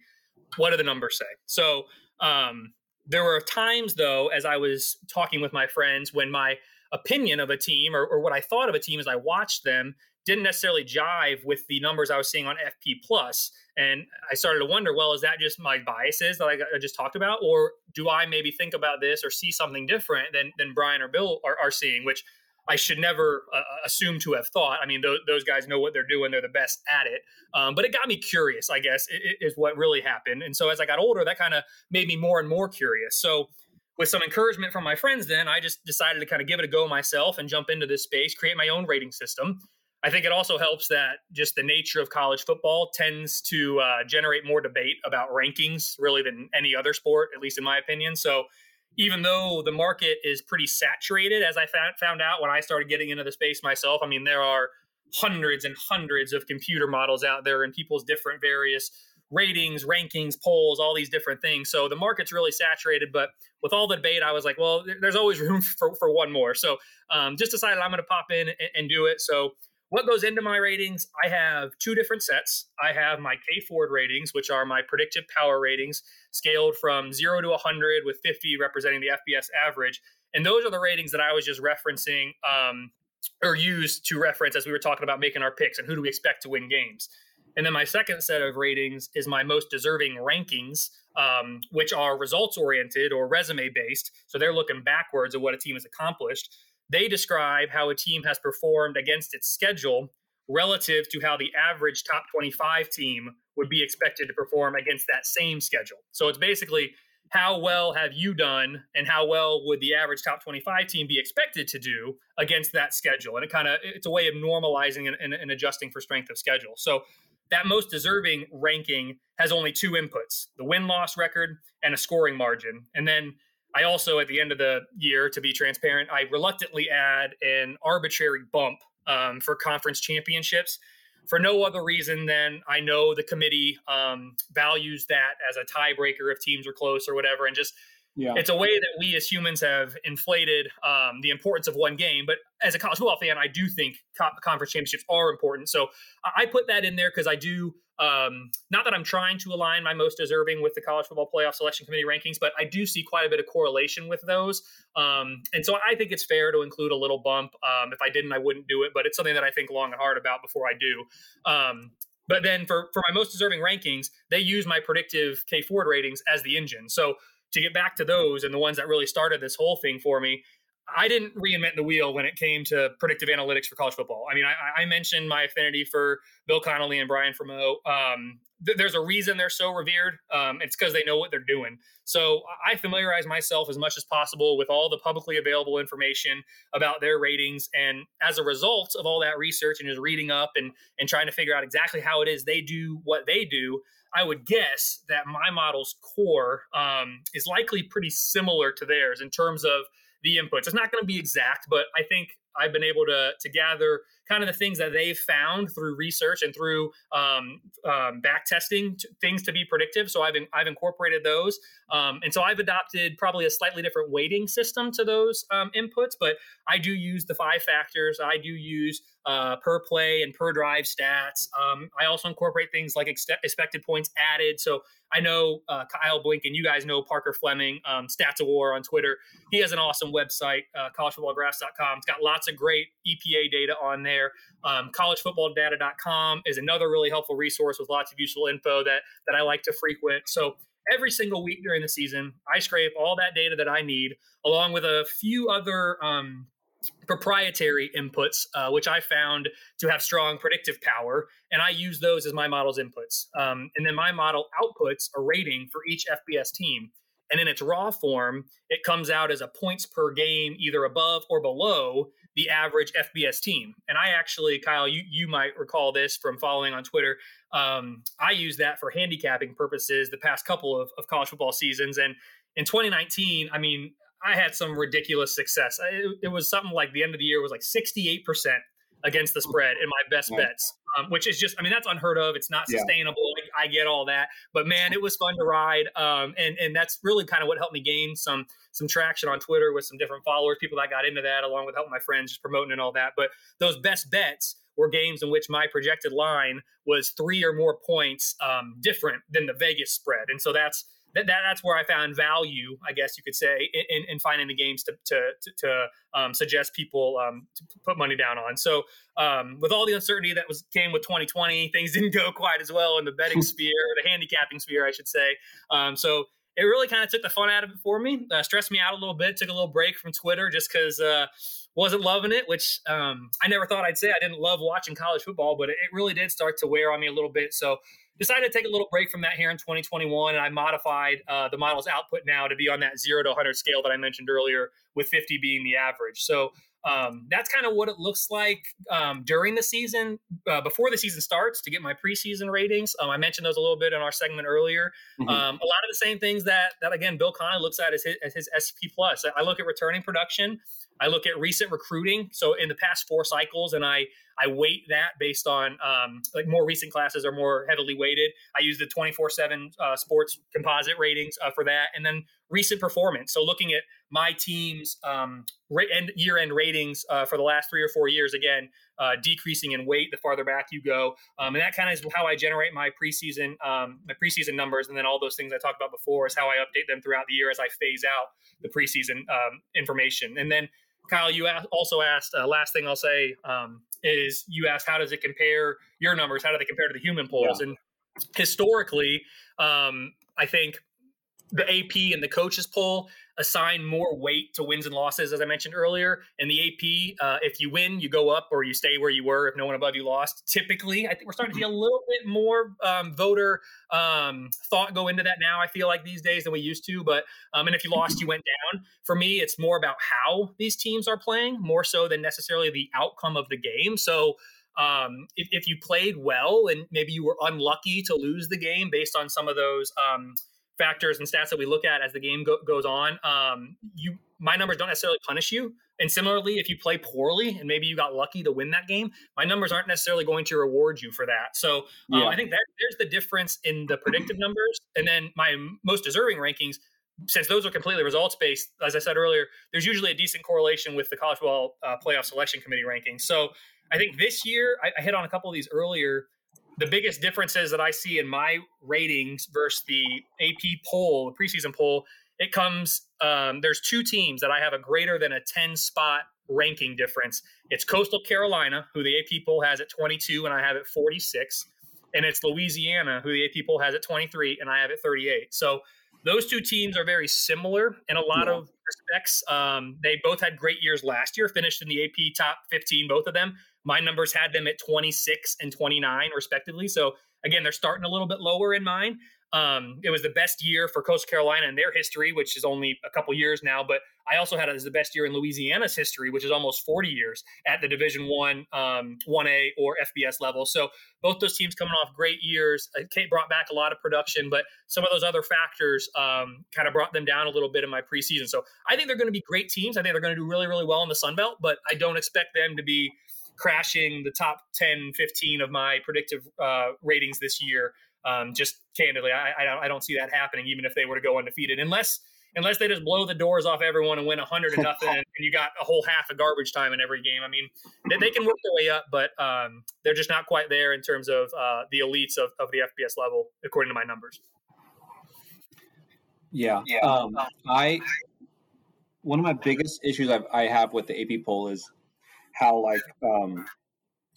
What do the numbers say? So um, there were times though, as I was talking with my friends, when my opinion of a team or, or what I thought of a team as I watched them didn't necessarily jive with the numbers I was seeing on FP plus. And I started to wonder, well, is that just my biases that I, I just talked about, or do I maybe think about this or see something different than than Brian or Bill are, are seeing, which I should never uh, assume to have thought. I mean, those, those guys know what they're doing; they're the best at it. Um, but it got me curious, I guess, is what really happened. And so as I got older, that kind of made me more and more curious. So with some encouragement from my friends, then I just decided to kind of give it a go myself and jump into this space, create my own rating system. I think it also helps that just the nature of college football tends to uh, generate more debate about rankings, really, than any other sport, at least in my opinion. So, even though the market is pretty saturated, as I found out when I started getting into the space myself, I mean, there are hundreds and hundreds of computer models out there and people's different various ratings, rankings, polls, all these different things. So the market's really saturated. But with all the debate, I was like, well, there's always room for, for one more. So um, just decided I'm going to pop in and, and, do it. So what goes into my ratings? I have two different sets. I have my K Ford ratings, which are my predictive power ratings, scaled from zero to 100, with 50 representing the FBS average. And those are the ratings that I was just referencing um, or used to reference as we were talking about making our picks and who do we expect to win games. And then my second set of ratings is my most deserving rankings, um, which are results oriented or resume based. So they're looking backwards at what a team has accomplished. They describe how a team has performed against its schedule relative to how the average top 25 team would be expected to perform against that same schedule. So it's basically how well have you done and how well would the average top 25 team be expected to do against that schedule? And it kind of it's a way of normalizing and, and, and, adjusting for strength of schedule. So that most deserving ranking has only two inputs the win-loss record and a scoring margin. And then I also, at the end of the year, to be transparent, I reluctantly add an arbitrary bump um, for conference championships for no other reason than I know the committee um, values that as a tiebreaker if teams are close or whatever, and just yeah. It's a way that we as humans have inflated um, the importance of one game. But as a college football fan, I do think co- conference championships are important. So I put that in there because I do. Um, not that I'm trying to align my most deserving with the college football playoff selection committee rankings, but I do see quite a bit of correlation with those. Um, and so I think it's fair to include a little bump. Um, if I didn't, I wouldn't do it, but it's something that I think long and hard about before I do. Um, but then for, for my most deserving rankings, they use my predictive K Ford ratings as the engine. So to get back to those and the ones that really started this whole thing for me, I didn't reinvent the wheel when it came to predictive analytics for college football. I mean, I, I mentioned my affinity for Bill Connelly and Brian Fremeau. Um, th- there's a reason they're so revered. Um, it's because they know what they're doing. So I familiarize myself as much as possible with all the publicly available information about their ratings. And as a result of all that research and just reading up and, and trying to figure out exactly how it is they do what they do, I would guess that my model's core um, is likely pretty similar to theirs in terms of the inputs. It's not going to be exact, but I think I've been able to to gather kind of the things that they've found through research and through um, um, back testing things to be predictive. So I've in, I've incorporated those, um, and so I've adopted probably a slightly different weighting system to those um, inputs. But I do use the five factors. I do use uh, per play and per drive stats. Um, I also incorporate things like expected points added. So I know uh, Kyle Blinken, you guys know Parker Fleming, um, Stats of War on Twitter. He has an awesome website, uh, collegefootballgraphs.com. It's got lots of great EPA data on there. Um, collegefootballdata.com is another really helpful resource with lots of useful info that that I like to frequent. So every single week during the season, I scrape all that data that I need, along with a few other um, proprietary inputs, uh, which I found to have strong predictive power, and I use those as my model's inputs. Um, and then my model outputs a rating for each FBS team. And in its raw form, it comes out as a points per game, either above or below the average FBS team. And I actually, Kyle, you you might recall this from following on Twitter. Um, I use that for handicapping purposes the past couple of, of college football seasons. And in 2019, I mean, I had some ridiculous success. It, it, was something like the end of the year was like 68% against the spread in my best bets, um, which is just, I mean, that's unheard of. It's not sustainable. Yeah. I, I, get all that, but man, it was fun to ride. Um, and, and that's really kind of what helped me gain some, some traction on Twitter with some different followers, people that got into that along with helping my friends just promoting and all that. But those best bets were games in which my projected line was three or more points um, different than the Vegas spread. And so that's, that, that, that's where I found value, I guess you could say, in, in finding the games to to, to, to um, suggest people um, to put money down on. So um, with all the uncertainty that was came with 2020, things didn't go quite as well in the betting sphere, or the handicapping sphere, I should say. Um, so it really kind of took the fun out of it for me, uh, stressed me out a little bit, took a little break from Twitter just because uh, wasn't loving it, which um, I never thought I'd say. I didn't love watching college football, but it, it really did start to wear on me a little bit. So decided to take a little break from that here in 2021 and i modified uh, the model's output now to be on that 0 to 100 scale that i mentioned earlier with 50 being the average. So um, that's kind of what it looks like um, during the season uh, before the season starts to get my preseason ratings. Um, i mentioned those a little bit in our segment earlier. Mm-hmm. Um, a lot of the same things that that again bill Connelly looks at as his, as his sp plus. I look at returning production I look at recent recruiting. So in the past four cycles, and I I weight that based on um, like more recent classes are more heavily weighted. I use the 24 uh, 7 sports composite ratings uh, for that. And then recent performance. So looking at my team's um, end, year end ratings uh, for the last three or four years, again, uh, decreasing in weight the farther back you go. Um, and that kind of is how I generate my preseason, um, my preseason numbers. And then all those things I talked about before is how I update them throughout the year as I phase out the preseason um, information. And then Kyle, you also asked. Uh, last thing I'll say um, is you asked how does it compare your numbers? How do they compare to the human polls? Yeah. And historically, um, I think the AP and the coaches poll assign more weight to wins and losses, as I mentioned earlier. In the AP, uh, if you win, you go up or you stay where you were if no one above you lost. Typically, I think we're starting to see a little bit more um, voter um, thought go into that now, I feel like these days than we used to. But, um, and if you lost, you went down. For me, it's more about how these teams are playing more so than necessarily the outcome of the game. So, um, if, if, you played well and maybe you were unlucky to lose the game based on some of those um, factors and stats that we look at as the game go- goes on, um, you my numbers don't necessarily punish you. And similarly, if you play poorly and maybe you got lucky to win that game, my numbers aren't necessarily going to reward you for that. So um, yeah. I think that there's the difference in the predictive numbers, and then my most deserving rankings. Since those are completely results based, as I said earlier, there's usually a decent correlation with the college football uh, playoff selection committee rankings. So I think this year, I, I hit on a couple of these earlier the biggest differences that I see in my ratings versus the AP poll, the preseason poll, it comes. Um, there's two teams that I have a greater than a 10 spot ranking difference. It's Coastal Carolina, who the AP poll has at 22, and I have it 46, and it's Louisiana, who the AP poll has at 23, and I have it 38. So those two teams are very similar in a lot yeah. of respects. Um, they both had great years last year, finished in the AP top 15, both of them. My numbers had them at 26 and 29, respectively. So, again, they're starting a little bit lower in mine. Um, it was the best year for Coastal Carolina in their history, which is only a couple years now. But I also had it as the best year in Louisiana's history, which is almost 40 years at the Division One, um, 1A or FBS level. So both those teams coming off great years. Uh, Kate brought back a lot of production, but some of those other factors um, kind of brought them down a little bit in my preseason. So I think they're going to be great teams. I think they're going to do really, really well in the Sun Belt, but I don't expect them to be crashing the top 10, 15 of my predictive uh, ratings this year. Um, just candidly, I, I, I don't see that happening, even if they were to go undefeated, unless unless they just blow the doors off everyone and win hundred to nothing, and you got a whole half of garbage time in every game. I mean, they, they can work their way up, but um, they're just not quite there in terms of uh, the elites of, of the FBS level, according to my numbers. Yeah, yeah. Um, I one of my biggest issues I've, I have with the AP poll is how like um,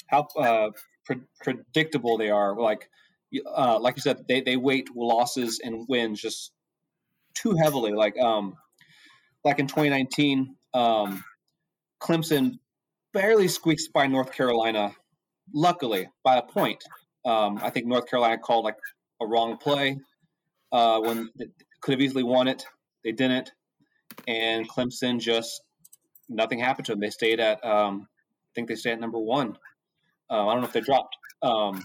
how uh, pre- predictable they are. Like uh, like you said, they, they weight losses and wins just too heavily. Like um, like in 2019, um, Clemson barely squeaks by North Carolina. Luckily, by a point. Um, I think North Carolina called like a wrong play uh, when they could have easily won it. They didn't, and Clemson just nothing happened to them. They stayed at um, I think they stay at number one. Uh, I don't know if they dropped. Um,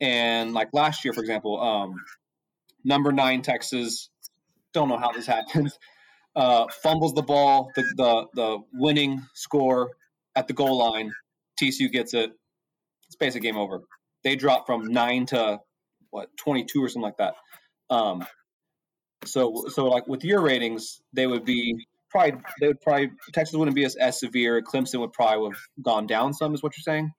and like last year, for example, um, number nine Texas, don't know how this happens, uh, fumbles the ball, the, the the winning score at the goal line. TCU gets it. It's basic game over. They drop from nine to what twenty two or something like that. Um, so so like with your ratings, they would be probably they would probably Texas wouldn't be as, as severe. Clemson would probably have gone down some. Is what you're saying?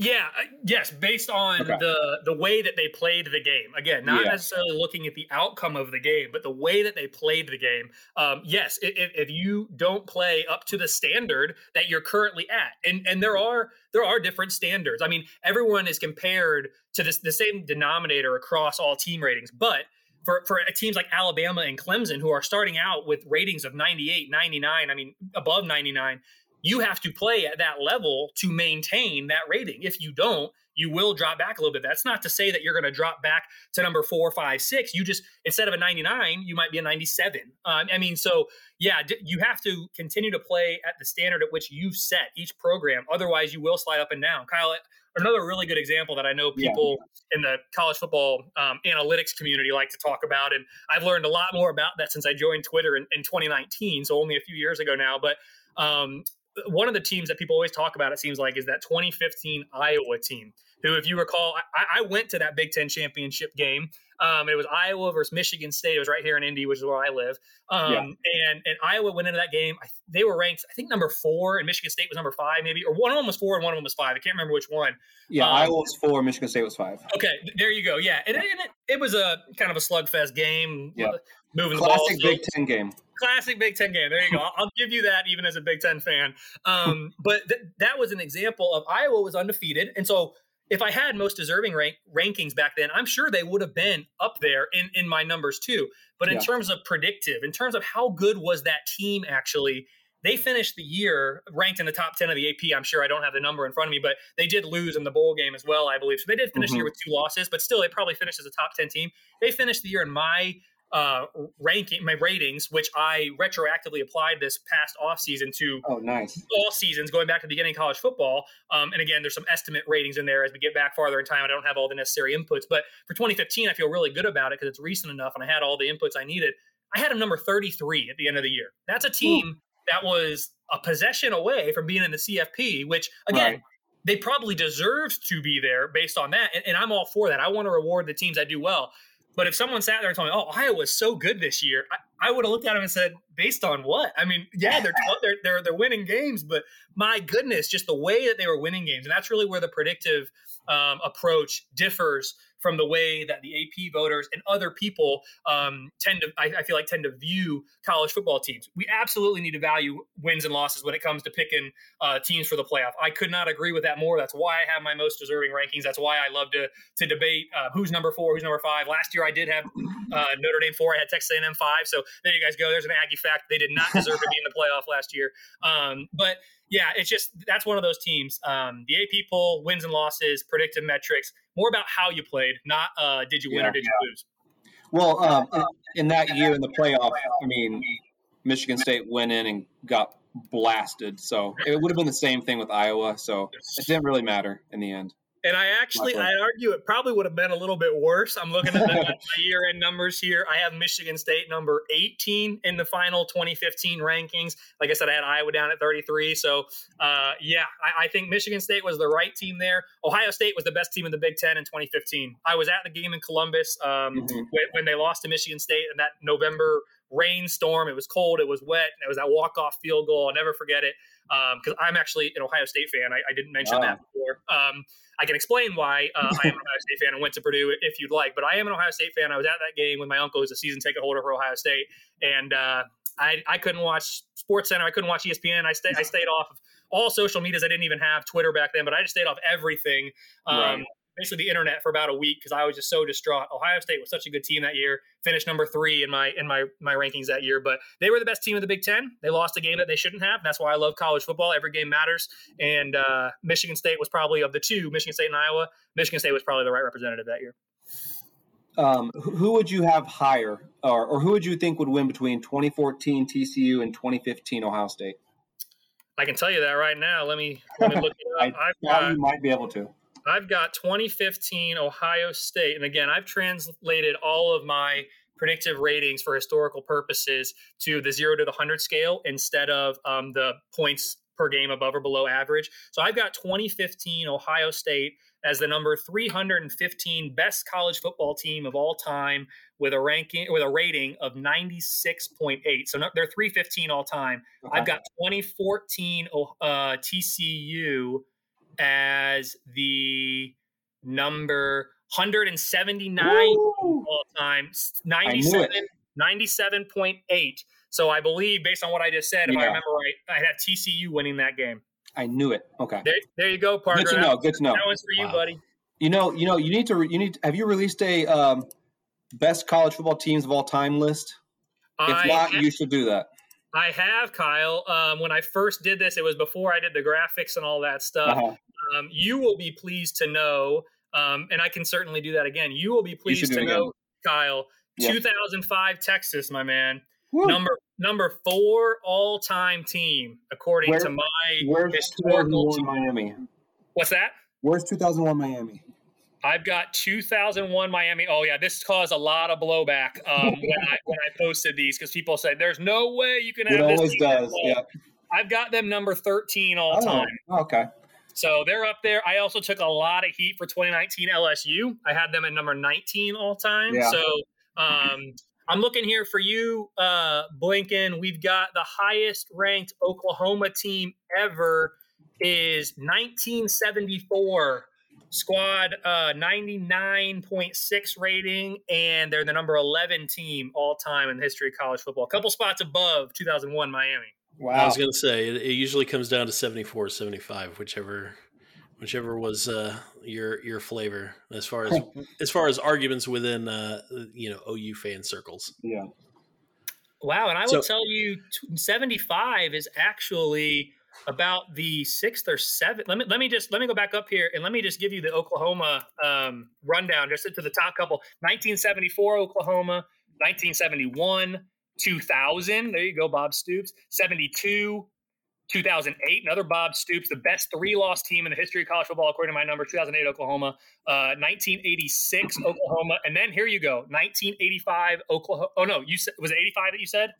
Yeah, uh, yes, based on okay. the the way that they played the game. Again, not yeah. necessarily looking at the outcome of the game, but the way that they played the game. Um, yes, if, if, you don't play up to the standard that you're currently at, and and there are there are different standards. I mean, everyone is compared to this the same denominator across all team ratings, but for, for teams like Alabama and Clemson who are starting out with ratings of 98, 99, I mean, above 99, you have to play at that level to maintain that rating. If you don't, you will drop back a little bit. That's not to say that you're going to drop back to number four, five, six. You just instead of a 99, you might be a 97. Um, I mean, so yeah, d- you have to continue to play at the standard at which you've set each program. Otherwise, you will slide up and down. Kyle, another really good example that I know people yeah. in the college football um, analytics community like to talk about, and I've learned a lot more about that since I joined Twitter in, in 2019, so only a few years ago now. But um, one of the teams that people always talk about, it seems like, is that 2015 Iowa team. Who, if you recall, I, I went to that Big Ten championship game. Um, it was Iowa versus Michigan State. It was right here in Indy, which is where I live. Um, yeah. and and Iowa went into that game. They were ranked, I think, number four, and Michigan State was number five, maybe, or one of them was four and one of them was five. I can't remember which one. Yeah, um, Iowa was four, Michigan State was five. Okay, there you go. Yeah, and, and it, it, was a kind of a slugfest game. Yeah, moving classic the ball. Big Ten game classic Big Ten game. There you go. I'll give you that, even as a Big Ten fan. Um, but th- that was an example of Iowa was undefeated, and so if I had most deserving rank, rankings back then, I'm sure they would have been up there in, in my numbers too. But in yeah. terms of predictive, in terms of how good was that team actually, they finished the year ranked in the top 10 of the AP. I'm sure I don't have the number in front of me, but they did lose in the bowl game as well, I believe. So they did finish mm-hmm. the year with two losses, but still, they probably finished as a top 10 team. They finished the year in my uh, ranking, my ratings, which I retroactively applied this past off season to oh nice all seasons going back to the beginning of college football. Um, and again, there's some estimate ratings in there as we get back farther in time. I don't have all the necessary inputs, but for 2015, I feel really good about it because it's recent enough and I had all the inputs I needed. I had a number 33 at the end of the year. That's a team Ooh. that was a possession away from being in the CFP, which again. Right they probably deserved to be there based on that. And, and, I'm all for that. I want to reward the teams that do well. But if someone sat there and told me, "Oh, Iowa's so good this year," I, I would have looked at them and said, "Based on what?" I mean, yeah, they're they're they're they're winning games, but my goodness, just the way that they were winning games, and that's really where the predictive um, approach differs from the way that the AP voters and other people um, tend to, I, I, feel like, tend to view college football teams. We absolutely need to value wins and losses when it comes to picking uh, teams for the playoff. I could not agree with that more. That's why I have my most deserving rankings. That's why I love to to debate uh, who's number four, who's number five. Last year I did have uh, Notre Dame four. I had Texas A&M five. So there you guys go. There's an Aggie fact. They did not deserve to be in the playoff last year. Um, but yeah, it's just that's one of those teams. Um, the AP poll, wins and losses, predictive metrics, more about how you played, not uh, did you win yeah, or did yeah. you lose. Well, um, in, in that year in the playoff, I mean, Michigan State went in and got blasted. So it would have been the same thing with Iowa. So it didn't really matter in the end. And I actually, I argue it probably would have been a little bit worse. I'm looking at the year end numbers here. I have Michigan State number 18 in the final 2015 rankings. Like I said, I had Iowa down at 33. So, uh, yeah, I, I, think Michigan State was the right team there. Ohio State was the best team in the Big Ten in 2015. I was at the game in Columbus um, mm-hmm. when, when they lost to Michigan State in that November rainstorm. It was cold. It was wet. And it was that walk off field goal. I'll never forget it because um, I'm actually an Ohio State fan. I, I didn't mention that before. Um, I can explain why uh, I am an Ohio State fan and went to Purdue if you'd like. But I am an Ohio State fan. I was at that game with my uncle, who's a season ticket holder for Ohio State, and uh, I, I couldn't watch Sports Center. I couldn't watch ESPN. I, stay, I stayed off of all social medias. I didn't even have Twitter back then, but I just stayed off everything. Um, right basically the internet for about a week because I was just so distraught. Ohio State was such a good team that year, finished number three in my in my my rankings that year. But they were the best team of the Big Ten. They lost a game that they shouldn't have. That's why I love college football. Every game matters. And uh, Michigan State was probably of the two, Michigan State and Iowa. Michigan State was probably the right representative that year. Um, who would you have higher, or, or who would you think would win between 2014 TCU and 2015 Ohio State? I can tell you that right now. Let me let me look it up. I thought you might be able to. I've got 2015 Ohio State. And again, I've translated all of my predictive ratings for historical purposes to the zero to the 100 scale instead of um, the points per game above or below average. So I've got 2015 Ohio State as the number 315 best college football team of all time with a ranking with a rating of 96.8. So they're 315 all time. Okay. I've got 2014 uh, TCU as the number 179 Ooh. all time, 97, 97.8. So I believe, based on what I just said, if yeah. I remember right, I have TCU winning that game. I knew it. Okay. There, there you go, Parker. Good to know. Good to know. That one's for you, buddy. You know, you know, you need to. You need. To, have you released a um, best college football teams of all time list? If I not, have, you should do that. I have, Kyle. Um, when I first did this, it was before I did the graphics and all that stuff. Uh-huh. Um, you will be pleased to know, um, and I can certainly do that again. You will be pleased to know, Kyle. Yeah. 2005 Texas, my man. Woo. Number number four all time team according Where, to my historical team. Miami. What's that? Where's 2001 Miami? I've got 2001 Miami. Oh yeah, this caused a lot of blowback um, when I when I posted these because people said there's no way you can have it this. always does. Yeah. I've got them number 13 all oh, time. Okay. So they're up there. I also took a lot of heat for 2019 LSU. I had them at number 19 all time. Yeah. So um, I'm looking here for you, uh, Blinken. We've got the highest ranked Oklahoma team ever is 1974 squad uh, 99.6 rating and they're the number 11 team all time in the history of college football a couple spots above 2001 miami Wow. I was going to say it, it, usually comes down to 74 75 whichever whichever was uh, your your flavor as far as as far as arguments within uh, you know OU fan circles. Yeah. Wow, and I will tell you 75 is actually about the sixth or seventh. Let me let me just let me go back up here and let me just give you the Oklahoma um, rundown just to the top couple. 1974 Oklahoma, 1971, 2000. There you go, Bob Stoops. 72, 2008, another Bob Stoops, the best three loss team in the history of college football, according to my number, 2008 Oklahoma, uh, 1986 Oklahoma. And then here you go, 1985 Oklahoma. Oh, no, you said, was it 85 that you said?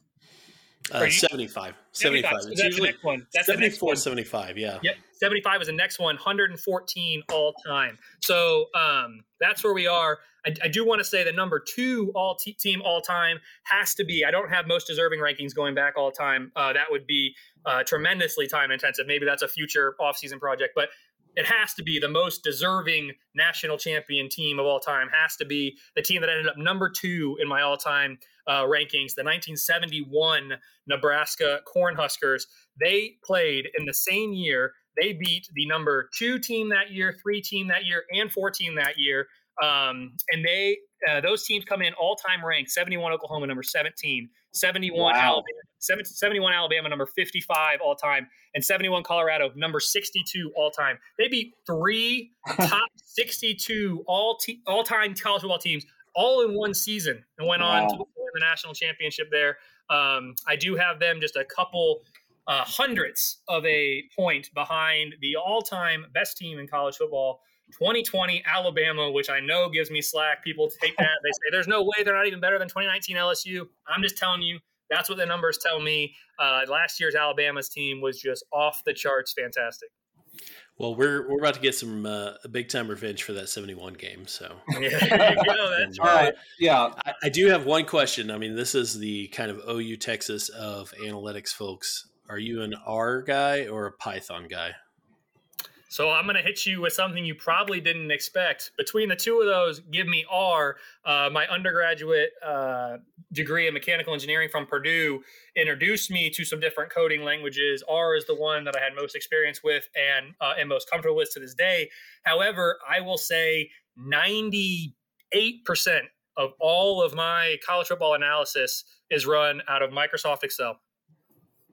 Uh, 75. 75. 75. So that's the next one. That's 74, 75, yeah. Yep. 75 is the next one, 114 all time. So um, that's where we are. I, I do want to say the number two all t- team all time has to be. I don't have most deserving rankings going back all time. Uh, that would be uh, tremendously time intensive. Maybe that's a future offseason project, but it has to be the most deserving national champion team of all time. Has to be the team that ended up number two in my all time uh, rankings. The 1971 Nebraska Cornhuskers. They played in the same year. They beat the number two team that year, three team that year, and four team that year. Um, and they uh, those teams come in all time ranked 71 Oklahoma number 17, 71 wow. Alabama 71 Alabama number 55 all time, and 71 Colorado number 62 all time. They beat three top 62 all te- all time college football teams all in one season and went wow. on to win the national championship there. Um, I do have them just a couple uh, hundredths of a point behind the all time best team in college football. 2020 Alabama, which I know gives me slack. People take that. They say there's no way they're not even better than 2019 LSU. I'm just telling you, that's what the numbers tell me. Uh, last year's Alabama's team was just off the charts fantastic. Well, we're we're about to get some uh, a big time revenge for that seventy one game. So yeah, go, that's right. Yeah, I, I, do have one question. I mean, this is the kind of OU Texas of analytics folks. Are you an R guy or a Python guy? So I'm going to hit you with something you probably didn't expect. Between the two of those, give me R. Uh, my undergraduate uh, degree in mechanical engineering from Purdue introduced me to some different coding languages. R is the one that I had most experience with and uh, am most comfortable with to this day. However, I will say 98% of all of my college football analysis is run out of Microsoft Excel.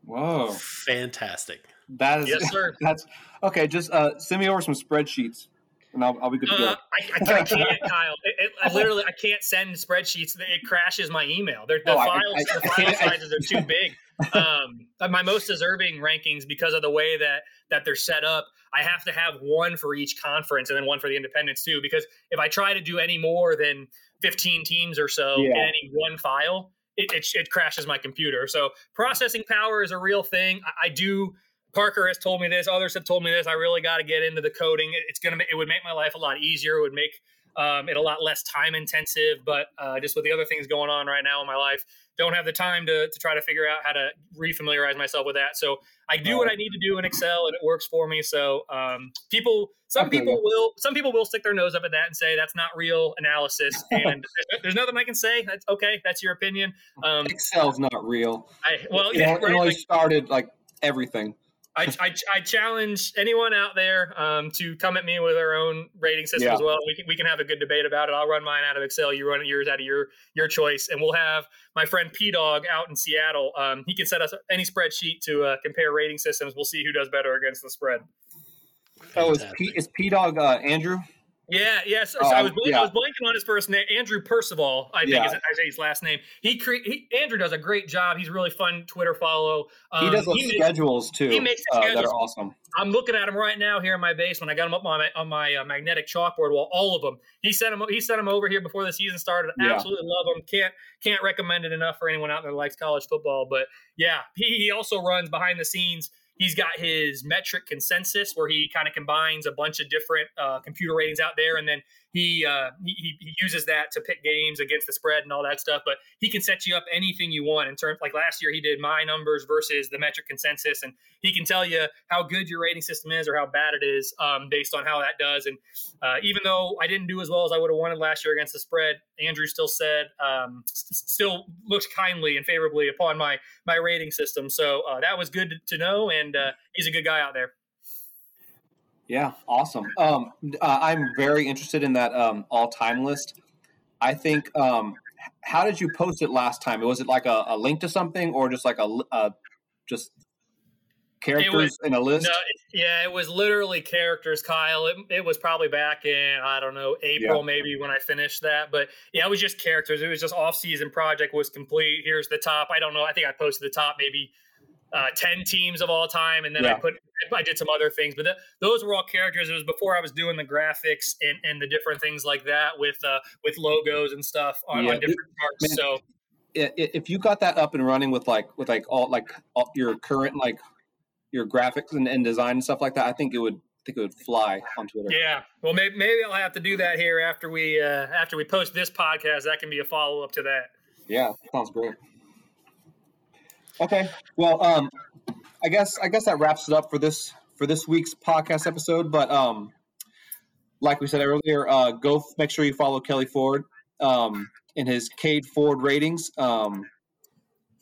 Whoa. Fantastic. That is yes, sir. That's okay. Just uh, send me over some spreadsheets, and I'll, I'll be good to go. Uh, I, I, I, can't, Kyle. It, it, I literally I can't send spreadsheets. It crashes my email. They're, the oh, files, the file sizes are too big. Um, my most deserving rankings because of the way that that they're set up. I have to have one for each conference and then one for the independents too. Because if I try to do any more than 15 teams or so yeah. in any one file, it, it, it, crashes my computer. So processing power is a real thing. I, I do Parker has told me this. Others have told me this. I really got to get into the coding. It's gonna. It would make my life a lot easier. It would make um, it a lot less time intensive. But uh, just with the other things going on right now in my life, don't have the time to, to try to figure out how to refamiliarize myself with that. So I do what I need to do in Excel, and it works for me. So um, people, some okay, people yeah. will, some people will stick their nose up at that and say that's not real analysis. And there's, nothing I can say. That's okay. That's your opinion. Um, Excel's not real. I, well, it, yeah, it only started like everything. I, I, I, challenge anyone out there um, to come at me with their own rating system yeah. as well. We can we can have a good debate about it. I'll run mine out of Excel. You run yours out of your your choice, and we'll have my friend P Dog out in Seattle. Um, he can set us any spreadsheet to uh, compare rating systems. We'll see who does better against the spread. Oh, is P, is P Dog uh, Andrew? Yeah, yes. So, so I was blanking, yeah. I was blanking on his first name, Andrew Percival. I think yeah. is I say his last name. He, cre- he Andrew does a great job. He's really fun Twitter follow. Um, he does those he schedules makes, too. He makes uh, schedules. that are awesome. I'm looking at him right now here in my basement. I got him up on my on my uh, magnetic chalkboard wall. All of them. He sent them. He sent them over here before the season started. Yeah. Absolutely love them. Can't can't recommend it enough for anyone out there that likes college football. But yeah, he, he also runs behind the scenes He's got his metric consensus where he kind of combines a bunch of different uh, computer ratings out there, and then he, uh, he he uses that to pick games against the spread and all that stuff. But he can set you up anything you want in terms. Like last year, he did my numbers versus the metric consensus, and he can tell you how good your rating system is or how bad it is um, based on how that does. And uh, even though I didn't do as well as I would have wanted last year against the spread, Andrew still said um, st- still looked kindly and favorably upon my my rating system. So uh, that was good to know, and uh, he's a good guy out there. Yeah, awesome. Um, uh, I'm very interested in that um, all time list. I think. Um, how did you post it last time? Was it like a, a link to something, or just like a, a just characters was, in a list? No, yeah, it was literally characters, Kyle. It, it was probably back in I don't know April yeah. maybe when I finished that, but yeah, it was just characters. It was just off season project was complete. Here's the top. I don't know. I think I posted the top maybe uh, 10 teams of all time and then yeah. i put i did some other things but the, those were all characters it was before i was doing the graphics and, and the different things like that with uh, with logos and stuff on, yeah. on different parts so if you got that up and running with like with like all like all, your current like your graphics and, and design and stuff like that i think it would I think it would fly on Twitter. Yeah, well, maybe, maybe I'll have to do that here after we uh, after we post this podcast. That can be a follow up to that. Yeah, sounds great. Okay. Well, um, I guess I guess that wraps it up for this for this week's podcast episode. But um, like we said earlier, uh, go make sure you follow Kelly Ford um, in his K Ford ratings. Um,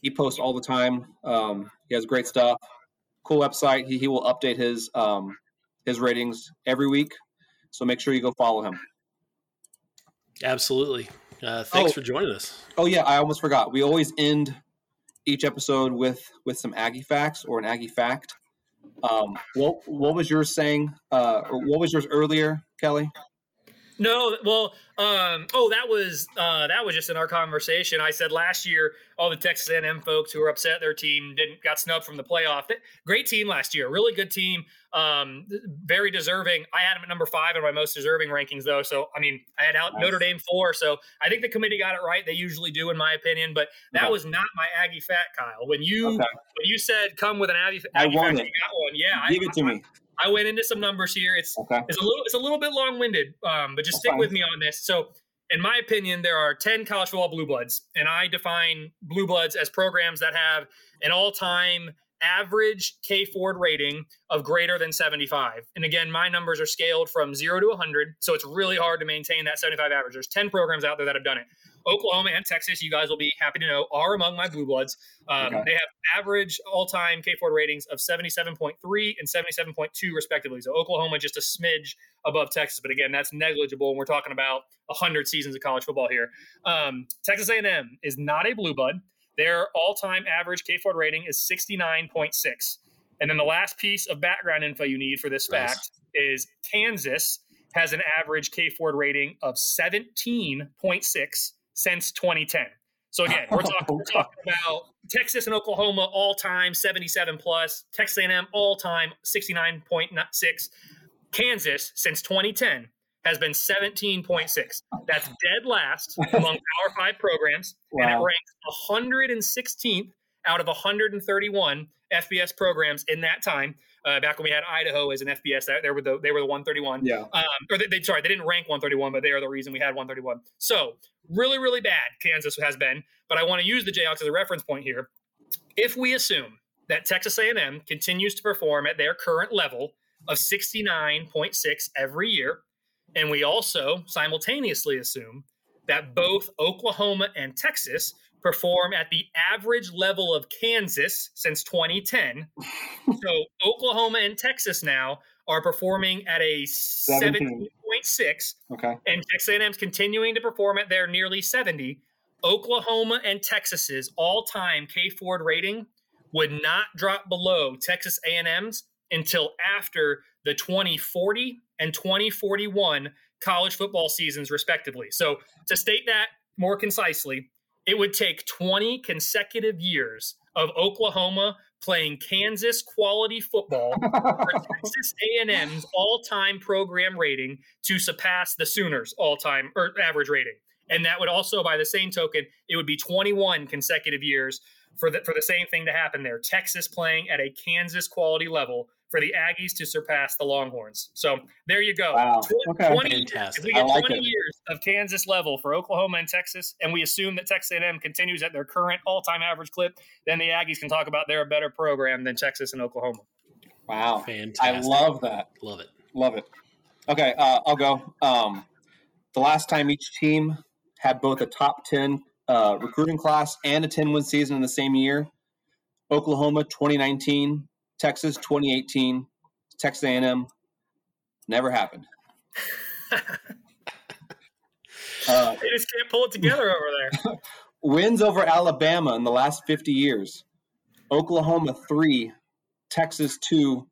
he posts all the time. Um, he has great stuff. Cool website. He, he will update his um, his ratings every week. So make sure you go follow him. Absolutely. Uh, thanks oh, for joining us. Oh yeah, I almost forgot. We always end each episode with with some Aggie facts or an Aggie fact. Um, what what was yours saying? Uh, what was yours earlier, Kelly? No, well, um, oh, that was uh, that was just in our conversation. I said last year, all the Texas A&M folks who were upset their team didn't got snubbed from the playoff. Great team last year, really good team, um, very deserving. I had them at number five in my most deserving rankings, though. So I mean, I had out nice. Notre Dame four. So I think the committee got it right. They usually do, in my opinion. But that okay. was not my Aggie fat, Kyle. When you okay. when you said come with an Aggie, Aggie I want fat, it. you got one. Yeah, give I, it to I, me. I went into some numbers here. It's okay. it's a little it's a little bit long winded, um, but just That's stick fine. with me on this. So, in my opinion, there are ten college football blue bloods, and I define blue bloods as programs that have an all time average K Ford rating of greater than 75. And again, my numbers are scaled from zero to 100, so it's really hard to maintain that 75 average. There's 10 programs out there that have done it. Oklahoma and Texas, you guys will be happy to know, are among my blue bloods. Um, okay. They have average all-time K Ford ratings of 77.3 and 77.2 respectively. So Oklahoma just a smidge above Texas, but again, that's negligible. And we're talking about 100 seasons of college football here. Um, Texas A&M is not a blue blood. Their all-time average K Ford rating is 69.6. And then the last piece of background info you need for this nice. fact is Kansas has an average K Ford rating of 17.6 since 2010. So again, we're talking, oh, we're talking about Texas and Oklahoma all time 77 plus, Texas A&M all time 69.6. Kansas since 2010 has been 17.6. That's dead last among Power 5 programs wow. and it ranks 116th out of 131 FBS programs in that time. Uh, back when we had Idaho as an FBS, they were the they were the 131. Yeah. Um, or they, they, sorry, they didn't rank 131, but they are the reason we had 131. So really, really bad Kansas has been. But I want to use the Jayhawks as a reference point here. If we assume that Texas A&M continues to perform at their current level of 69.6 every year, and we also simultaneously assume that both Oklahoma and Texas perform at the average level of Kansas since 2010. so Oklahoma and Texas now are performing at a 17.6. Okay. And Texas A&M's continuing to perform at their nearly 70. Oklahoma and Texas's all-time K Ford rating would not drop below Texas A&M's until after the 2040 and 2041 college football seasons respectively. So to state that more concisely, it would take 20 consecutive years of Oklahoma playing Kansas quality football for Texas A&M's all-time program rating to surpass the Sooners all-time or average rating. And that would also by the same token, it would be 21 consecutive years for the, for the same thing to happen there. Texas playing at a Kansas quality level for the Aggies to surpass the Longhorns. So there you go. Wow. Okay. 20, Fantastic. If we get like 20 it. years of Kansas level for Oklahoma and Texas, and we assume that Texas A&M continues at their current all-time average clip, then the Aggies can talk about they're a better program than Texas and Oklahoma. Wow. Fantastic. I love that. Love it. Love it. Okay, uh, I'll go. Um, the last time each team had both a top 10 uh, recruiting class and a 10 win season in the same year. Oklahoma 2019, Texas 2018, Texas A&M never happened. uh, they just can't pull it together over there. wins over Alabama in the last 50 years. Oklahoma 3, Texas 2,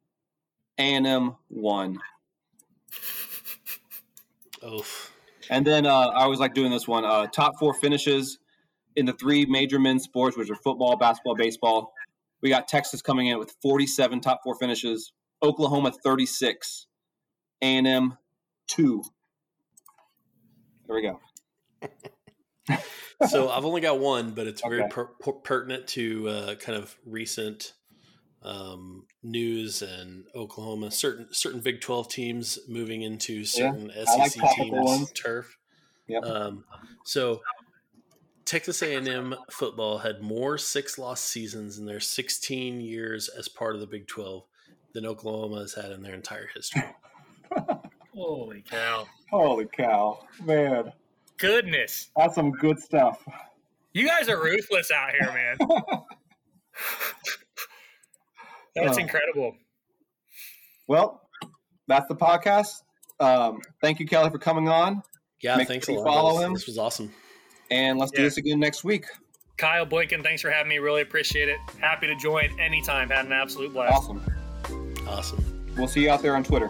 A&M 1. Oof. And then uh, I always like doing this one. Uh, top four finishes in the three major men's sports, which are football, basketball, baseball. We got Texas coming in with 47 top four finishes, Oklahoma 36, A&M 2. There we go. so I've only got one, but it's very per- per- pertinent to uh, kind of recent um, news and Oklahoma. Certain certain Big Twelve teams moving into certain yeah, SEC like teams turf. Yep. Um, so Texas A&M football had more six-loss seasons in their 16 years as part of the Big 12 than Oklahoma has had in their entire history. Holy cow! Holy cow, man! Goodness, that's some good stuff. You guys are ruthless out here, man. that's uh, incredible. Well, that's the podcast. Um, thank you, Kelly, for coming on. Yeah, Make thanks sure a you lot. follow him. This was awesome. And let's do this again next week. Kyle Blinken, thanks for having me. Really appreciate it. Happy to join anytime. Had an absolute blast. Awesome. Awesome. We'll see you out there on Twitter.